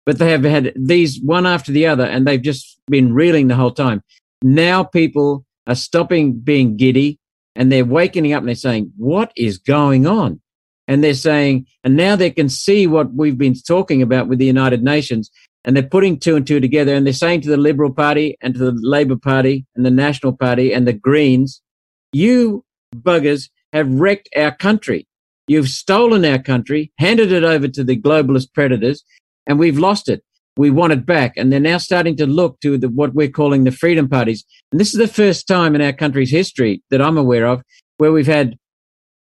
But they have had these one after the other, and they've just been reeling the whole time. Now people are stopping being giddy and they're waking up and they're saying, What is going on? And they're saying, and now they can see what we've been talking about with the United Nations. And they're putting two and two together and they're saying to the Liberal Party and to the Labour Party and the National Party and the Greens, you buggers have wrecked our country. You've stolen our country, handed it over to the globalist predators, and we've lost it. We want it back. And they're now starting to look to the, what we're calling the freedom parties. And this is the first time in our country's history that I'm aware of where we've had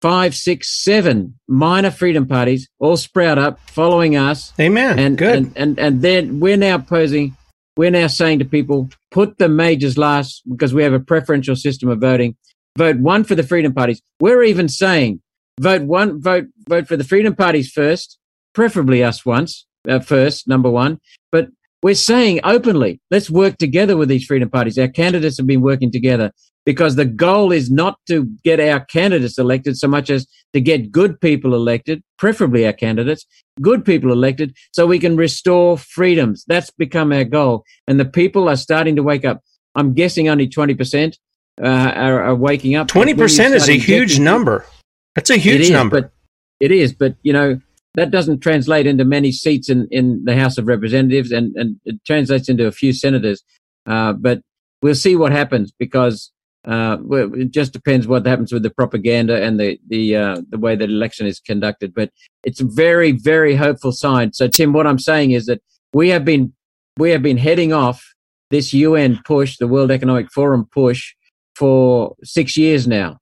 five, six, seven minor freedom parties all sprout up following us. Amen. And, Good. And, and, and then we're now posing, we're now saying to people, put the majors last because we have a preferential system of voting. Vote one for the freedom parties. We're even saying vote one, vote, vote for the freedom parties first, preferably us once, uh, first, number one. But we're saying openly, let's work together with these freedom parties. Our candidates have been working together because the goal is not to get our candidates elected so much as to get good people elected, preferably our candidates, good people elected, so we can restore freedoms. That's become our goal. And the people are starting to wake up. I'm guessing only 20% uh, are, are waking up. Twenty percent is a huge number. That's a huge It is, number. But it is, but you know, that doesn't translate into many seats in, in the House of Representatives and, and it translates into a few senators. Uh, but we'll see what happens because uh, it just depends what happens with the propaganda and the the uh, the way that election is conducted. But it's a very very hopeful sign. So Tim, what I'm saying is that we have been we have been heading off this UN push, the World Economic Forum push, for six years now,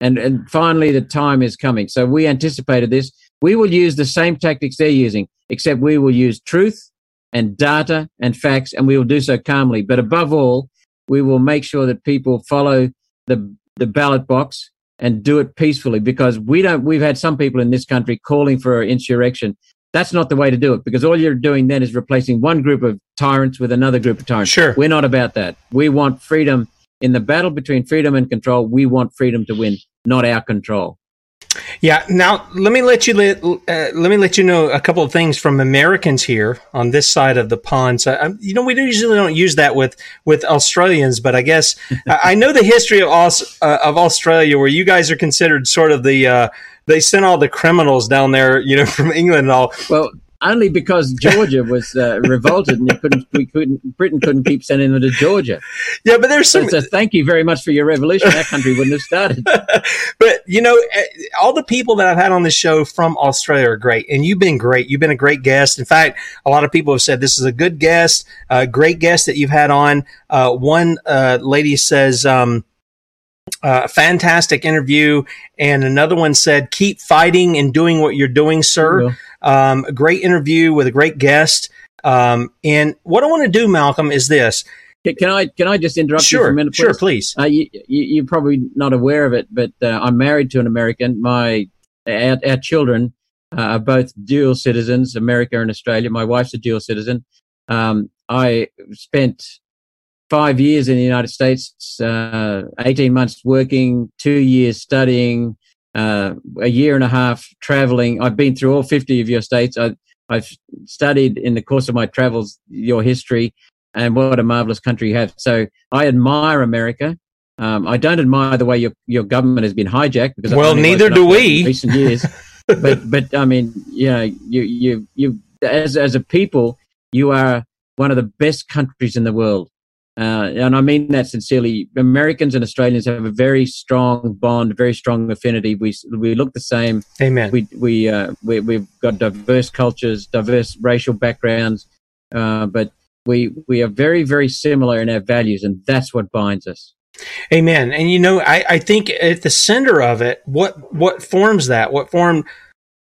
and and finally the time is coming. So we anticipated this. We will use the same tactics they're using, except we will use truth and data and facts, and we will do so calmly. But above all, we will make sure that people follow the the ballot box and do it peacefully because we don't we've had some people in this country calling for insurrection that's not the way to do it because all you're doing then is replacing one group of tyrants with another group of tyrants Sure. we're not about that we want freedom in the battle between freedom and control, we want freedom to win, not our control. Yeah. Now let me let you let, uh, let me let you know a couple of things from Americans here on this side of the pond. So um, you know we usually don't use that with with Australians, but I guess I know the history of Aus, uh, of Australia, where you guys are considered sort of the uh, they sent all the criminals down there, you know, from England and all. Well, only because Georgia was uh, revolted and couldn't, we couldn't, Britain couldn't keep sending them to Georgia. Yeah, but there's some. So, so thank you very much for your revolution. That country wouldn't have started. but you know, eh, all the people that I've had on the show from Australia are great, and you've been great. You've been a great guest. In fact, a lot of people have said this is a good guest, a great guest that you've had on. Uh, one uh, lady says. Um, uh, fantastic interview. And another one said, keep fighting and doing what you're doing, sir. Um, a great interview with a great guest. Um, and what I want to do, Malcolm, is this. Can I can I just interrupt sure, you for a minute? Please? Sure, please. Uh, you, you, are probably not aware of it, but uh, I'm married to an American. My our, our children uh, are both dual citizens, America and Australia. My wife's a dual citizen. Um, I spent five years in the United States, uh, 18 months working, two years studying, uh, a year and a half traveling. I've been through all 50 of your states. I, I've studied in the course of my travels your history and what a marvelous country you have. So I admire America. Um, I don't admire the way your, your government has been hijacked because well, neither do we. recent years, but but I mean, you know, you you you as as a people, you are one of the best countries in the world. Uh, and I mean that sincerely. Americans and Australians have a very strong bond, very strong affinity. We we look the same. Amen. We we uh, we we've got diverse cultures, diverse racial backgrounds, uh, but we we are very very similar in our values, and that's what binds us. Amen. And you know, I, I think at the center of it, what what forms that, what formed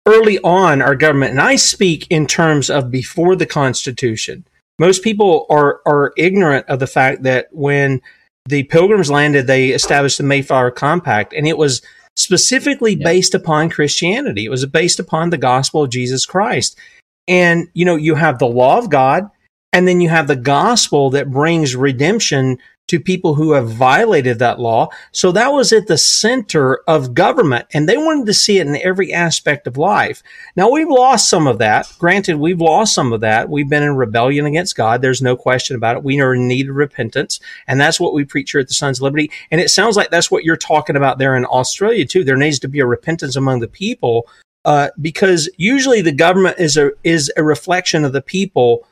early on our government, and I speak in terms of before the Constitution most people are are ignorant of the fact that when the Pilgrims landed, they established the Mayflower Compact, and it was specifically yeah. based upon Christianity. It was based upon the gospel of Jesus Christ. And you know, you have the law of God, and then you have the gospel that brings redemption to people who have violated that law. So that was at the center of government and they wanted to see it in every aspect of life. Now we've lost some of that. Granted, we've lost some of that. We've been in rebellion against God. There's no question about it. We are in need of repentance. And that's what we preach here at the Sons of Liberty. And it sounds like that's what you're talking about there in Australia too. There needs to be a repentance among the people. Uh, because usually the government is a is a reflection of the people,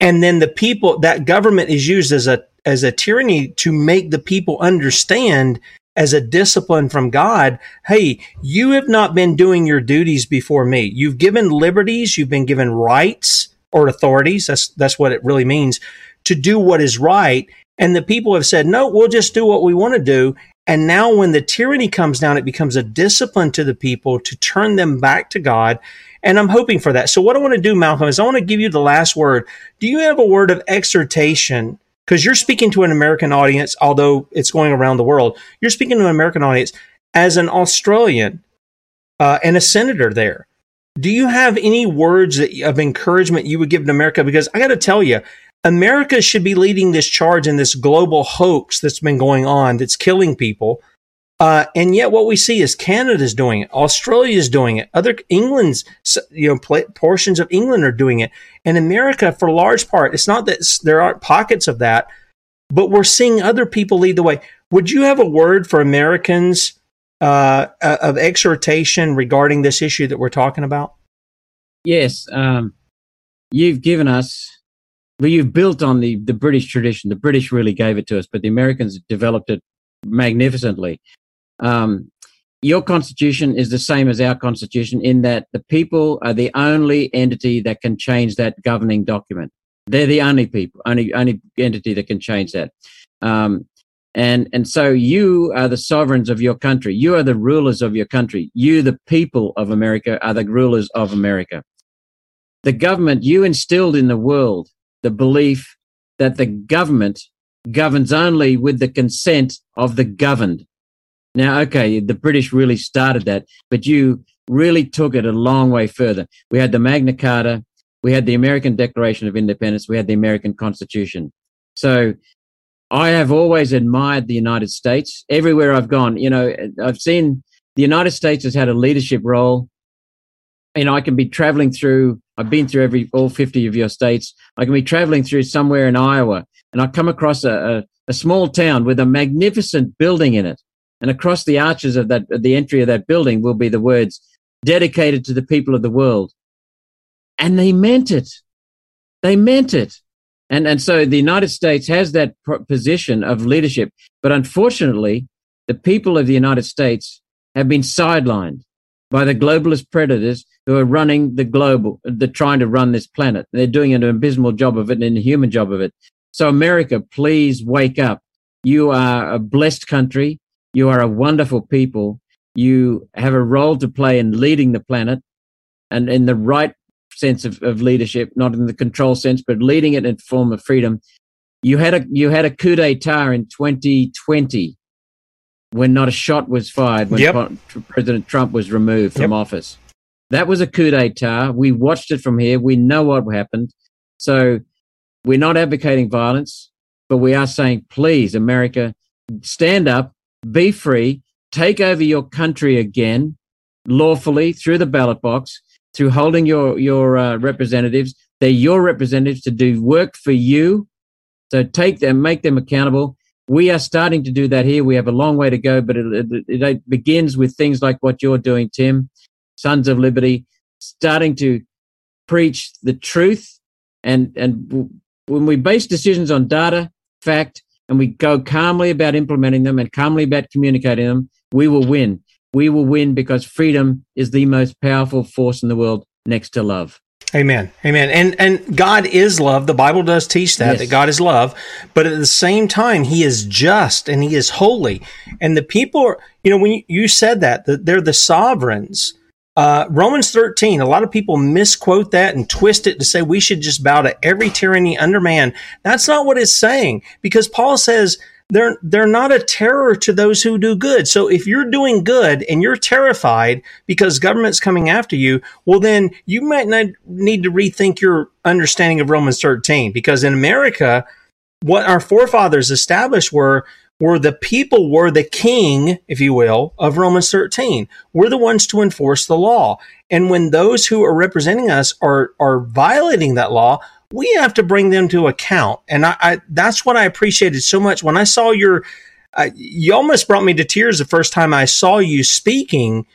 and then the people that government is used as a as a tyranny to make the people understand as a discipline from God, hey, you have not been doing your duties before me. You've given liberties, you've been given rights or authorities. That's that's what it really means to do what is right. And the people have said, no, we'll just do what we want to do. And now when the tyranny comes down, it becomes a discipline to the people to turn them back to God. And I'm hoping for that. So what I want to do, Malcolm, is I want to give you the last word. Do you have a word of exhortation because you're speaking to an American audience, although it's going around the world. You're speaking to an American audience as an Australian uh, and a senator there. Do you have any words that, of encouragement you would give to America? Because I got to tell you, America should be leading this charge in this global hoax that's been going on that's killing people. Uh, and yet, what we see is Canada's doing it, Australia's doing it, other England's, you know, pl- portions of England are doing it, and America, for large part, it's not that there aren't pockets of that, but we're seeing other people lead the way. Would you have a word for Americans uh, of exhortation regarding this issue that we're talking about? Yes, um, you've given us, well, you've built on the the British tradition. The British really gave it to us, but the Americans developed it magnificently. Um, your constitution is the same as our constitution in that the people are the only entity that can change that governing document. They're the only people, only only entity that can change that. Um, and and so you are the sovereigns of your country. You are the rulers of your country. You, the people of America, are the rulers of America. The government you instilled in the world the belief that the government governs only with the consent of the governed. Now, okay, the British really started that, but you really took it a long way further. We had the Magna Carta, we had the American Declaration of Independence, we had the American Constitution. So I have always admired the United States everywhere I've gone. You know, I've seen the United States has had a leadership role. You know, I can be traveling through, I've been through every, all 50 of your states. I can be traveling through somewhere in Iowa and I come across a, a, a small town with a magnificent building in it. And across the arches of that, the entry of that building will be the words dedicated to the people of the world. And they meant it. They meant it. And, and so the United States has that position of leadership. But unfortunately, the people of the United States have been sidelined by the globalist predators who are running the global, they're trying to run this planet. They're doing an abysmal job of it and an inhuman job of it. So America, please wake up. You are a blessed country. You are a wonderful people. You have a role to play in leading the planet and in the right sense of, of leadership, not in the control sense, but leading it in form of freedom. You had a you had a coup d'état in 2020 when not a shot was fired when Yep. President Trump was removed from Yep. office. That was a coup d'état. We watched it from here. We know what happened. So we're not advocating violence, but we are saying, please, America, stand up, be free, take over your country again lawfully through the ballot box, through holding your your uh, representatives. They're your representatives to do work for you. So take them, make them accountable. We are starting to do that here. We have a long way to go, but it, it, it begins with things like what you're doing, Tim, Sons of Liberty, starting to preach the truth. And, and when we base decisions on data, fact, and we go calmly about implementing them and calmly about communicating them, we will win. We will win because freedom is the most powerful force in the world next to love. Amen. Amen. And and God is love. The Bible does teach that Yes. that God is love, but at the same time he is just and he is holy. And the people are, you know, when you, you said that, that they're the sovereigns. Uh, Romans 13, a lot of people misquote that and twist it to say we should just bow to every tyranny under man. That's not what it's saying because Paul says they're they're not a terror to those who do good. So if you're doing good and you're terrified because government's coming after you, well then you might not need to rethink your understanding of Romans 13 because in America what our forefathers established were were the people were the king, if you will, of Romans 13. We're the ones to enforce the law. And when those who are representing us are are violating that law, we have to bring them to account. And I, I that's what I appreciated so much when I saw your uh, you almost brought me to tears the first time I saw you speaking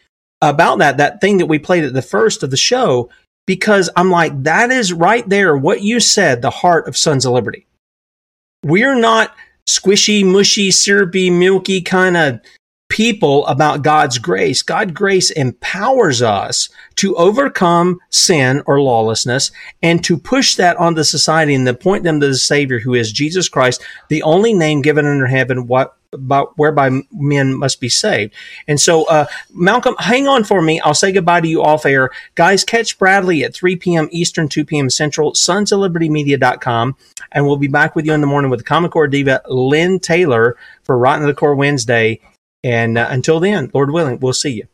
about that that thing that we played at the first of the show because I'm like that is right there what you said the heart of Sons of Liberty. We're not squishy, mushy, syrupy, milky kind of people about God's grace. God's grace empowers us to overcome sin or lawlessness and to push that onto society and to point them to the Savior who is Jesus Christ, the only name given under heaven what about whereby men must be saved. And so, uh, Malcolm, hang on for me. I'll say goodbye to you off air. Guys, catch Bradley at 3 p.m. Eastern, 2 p.m. Central, sons of libertymedia.com. And we'll be back with you in the morning with the Common Core diva Lynn Taylor for Rotten to the Core Wednesday. And uh, until then, Lord willing, we'll see you.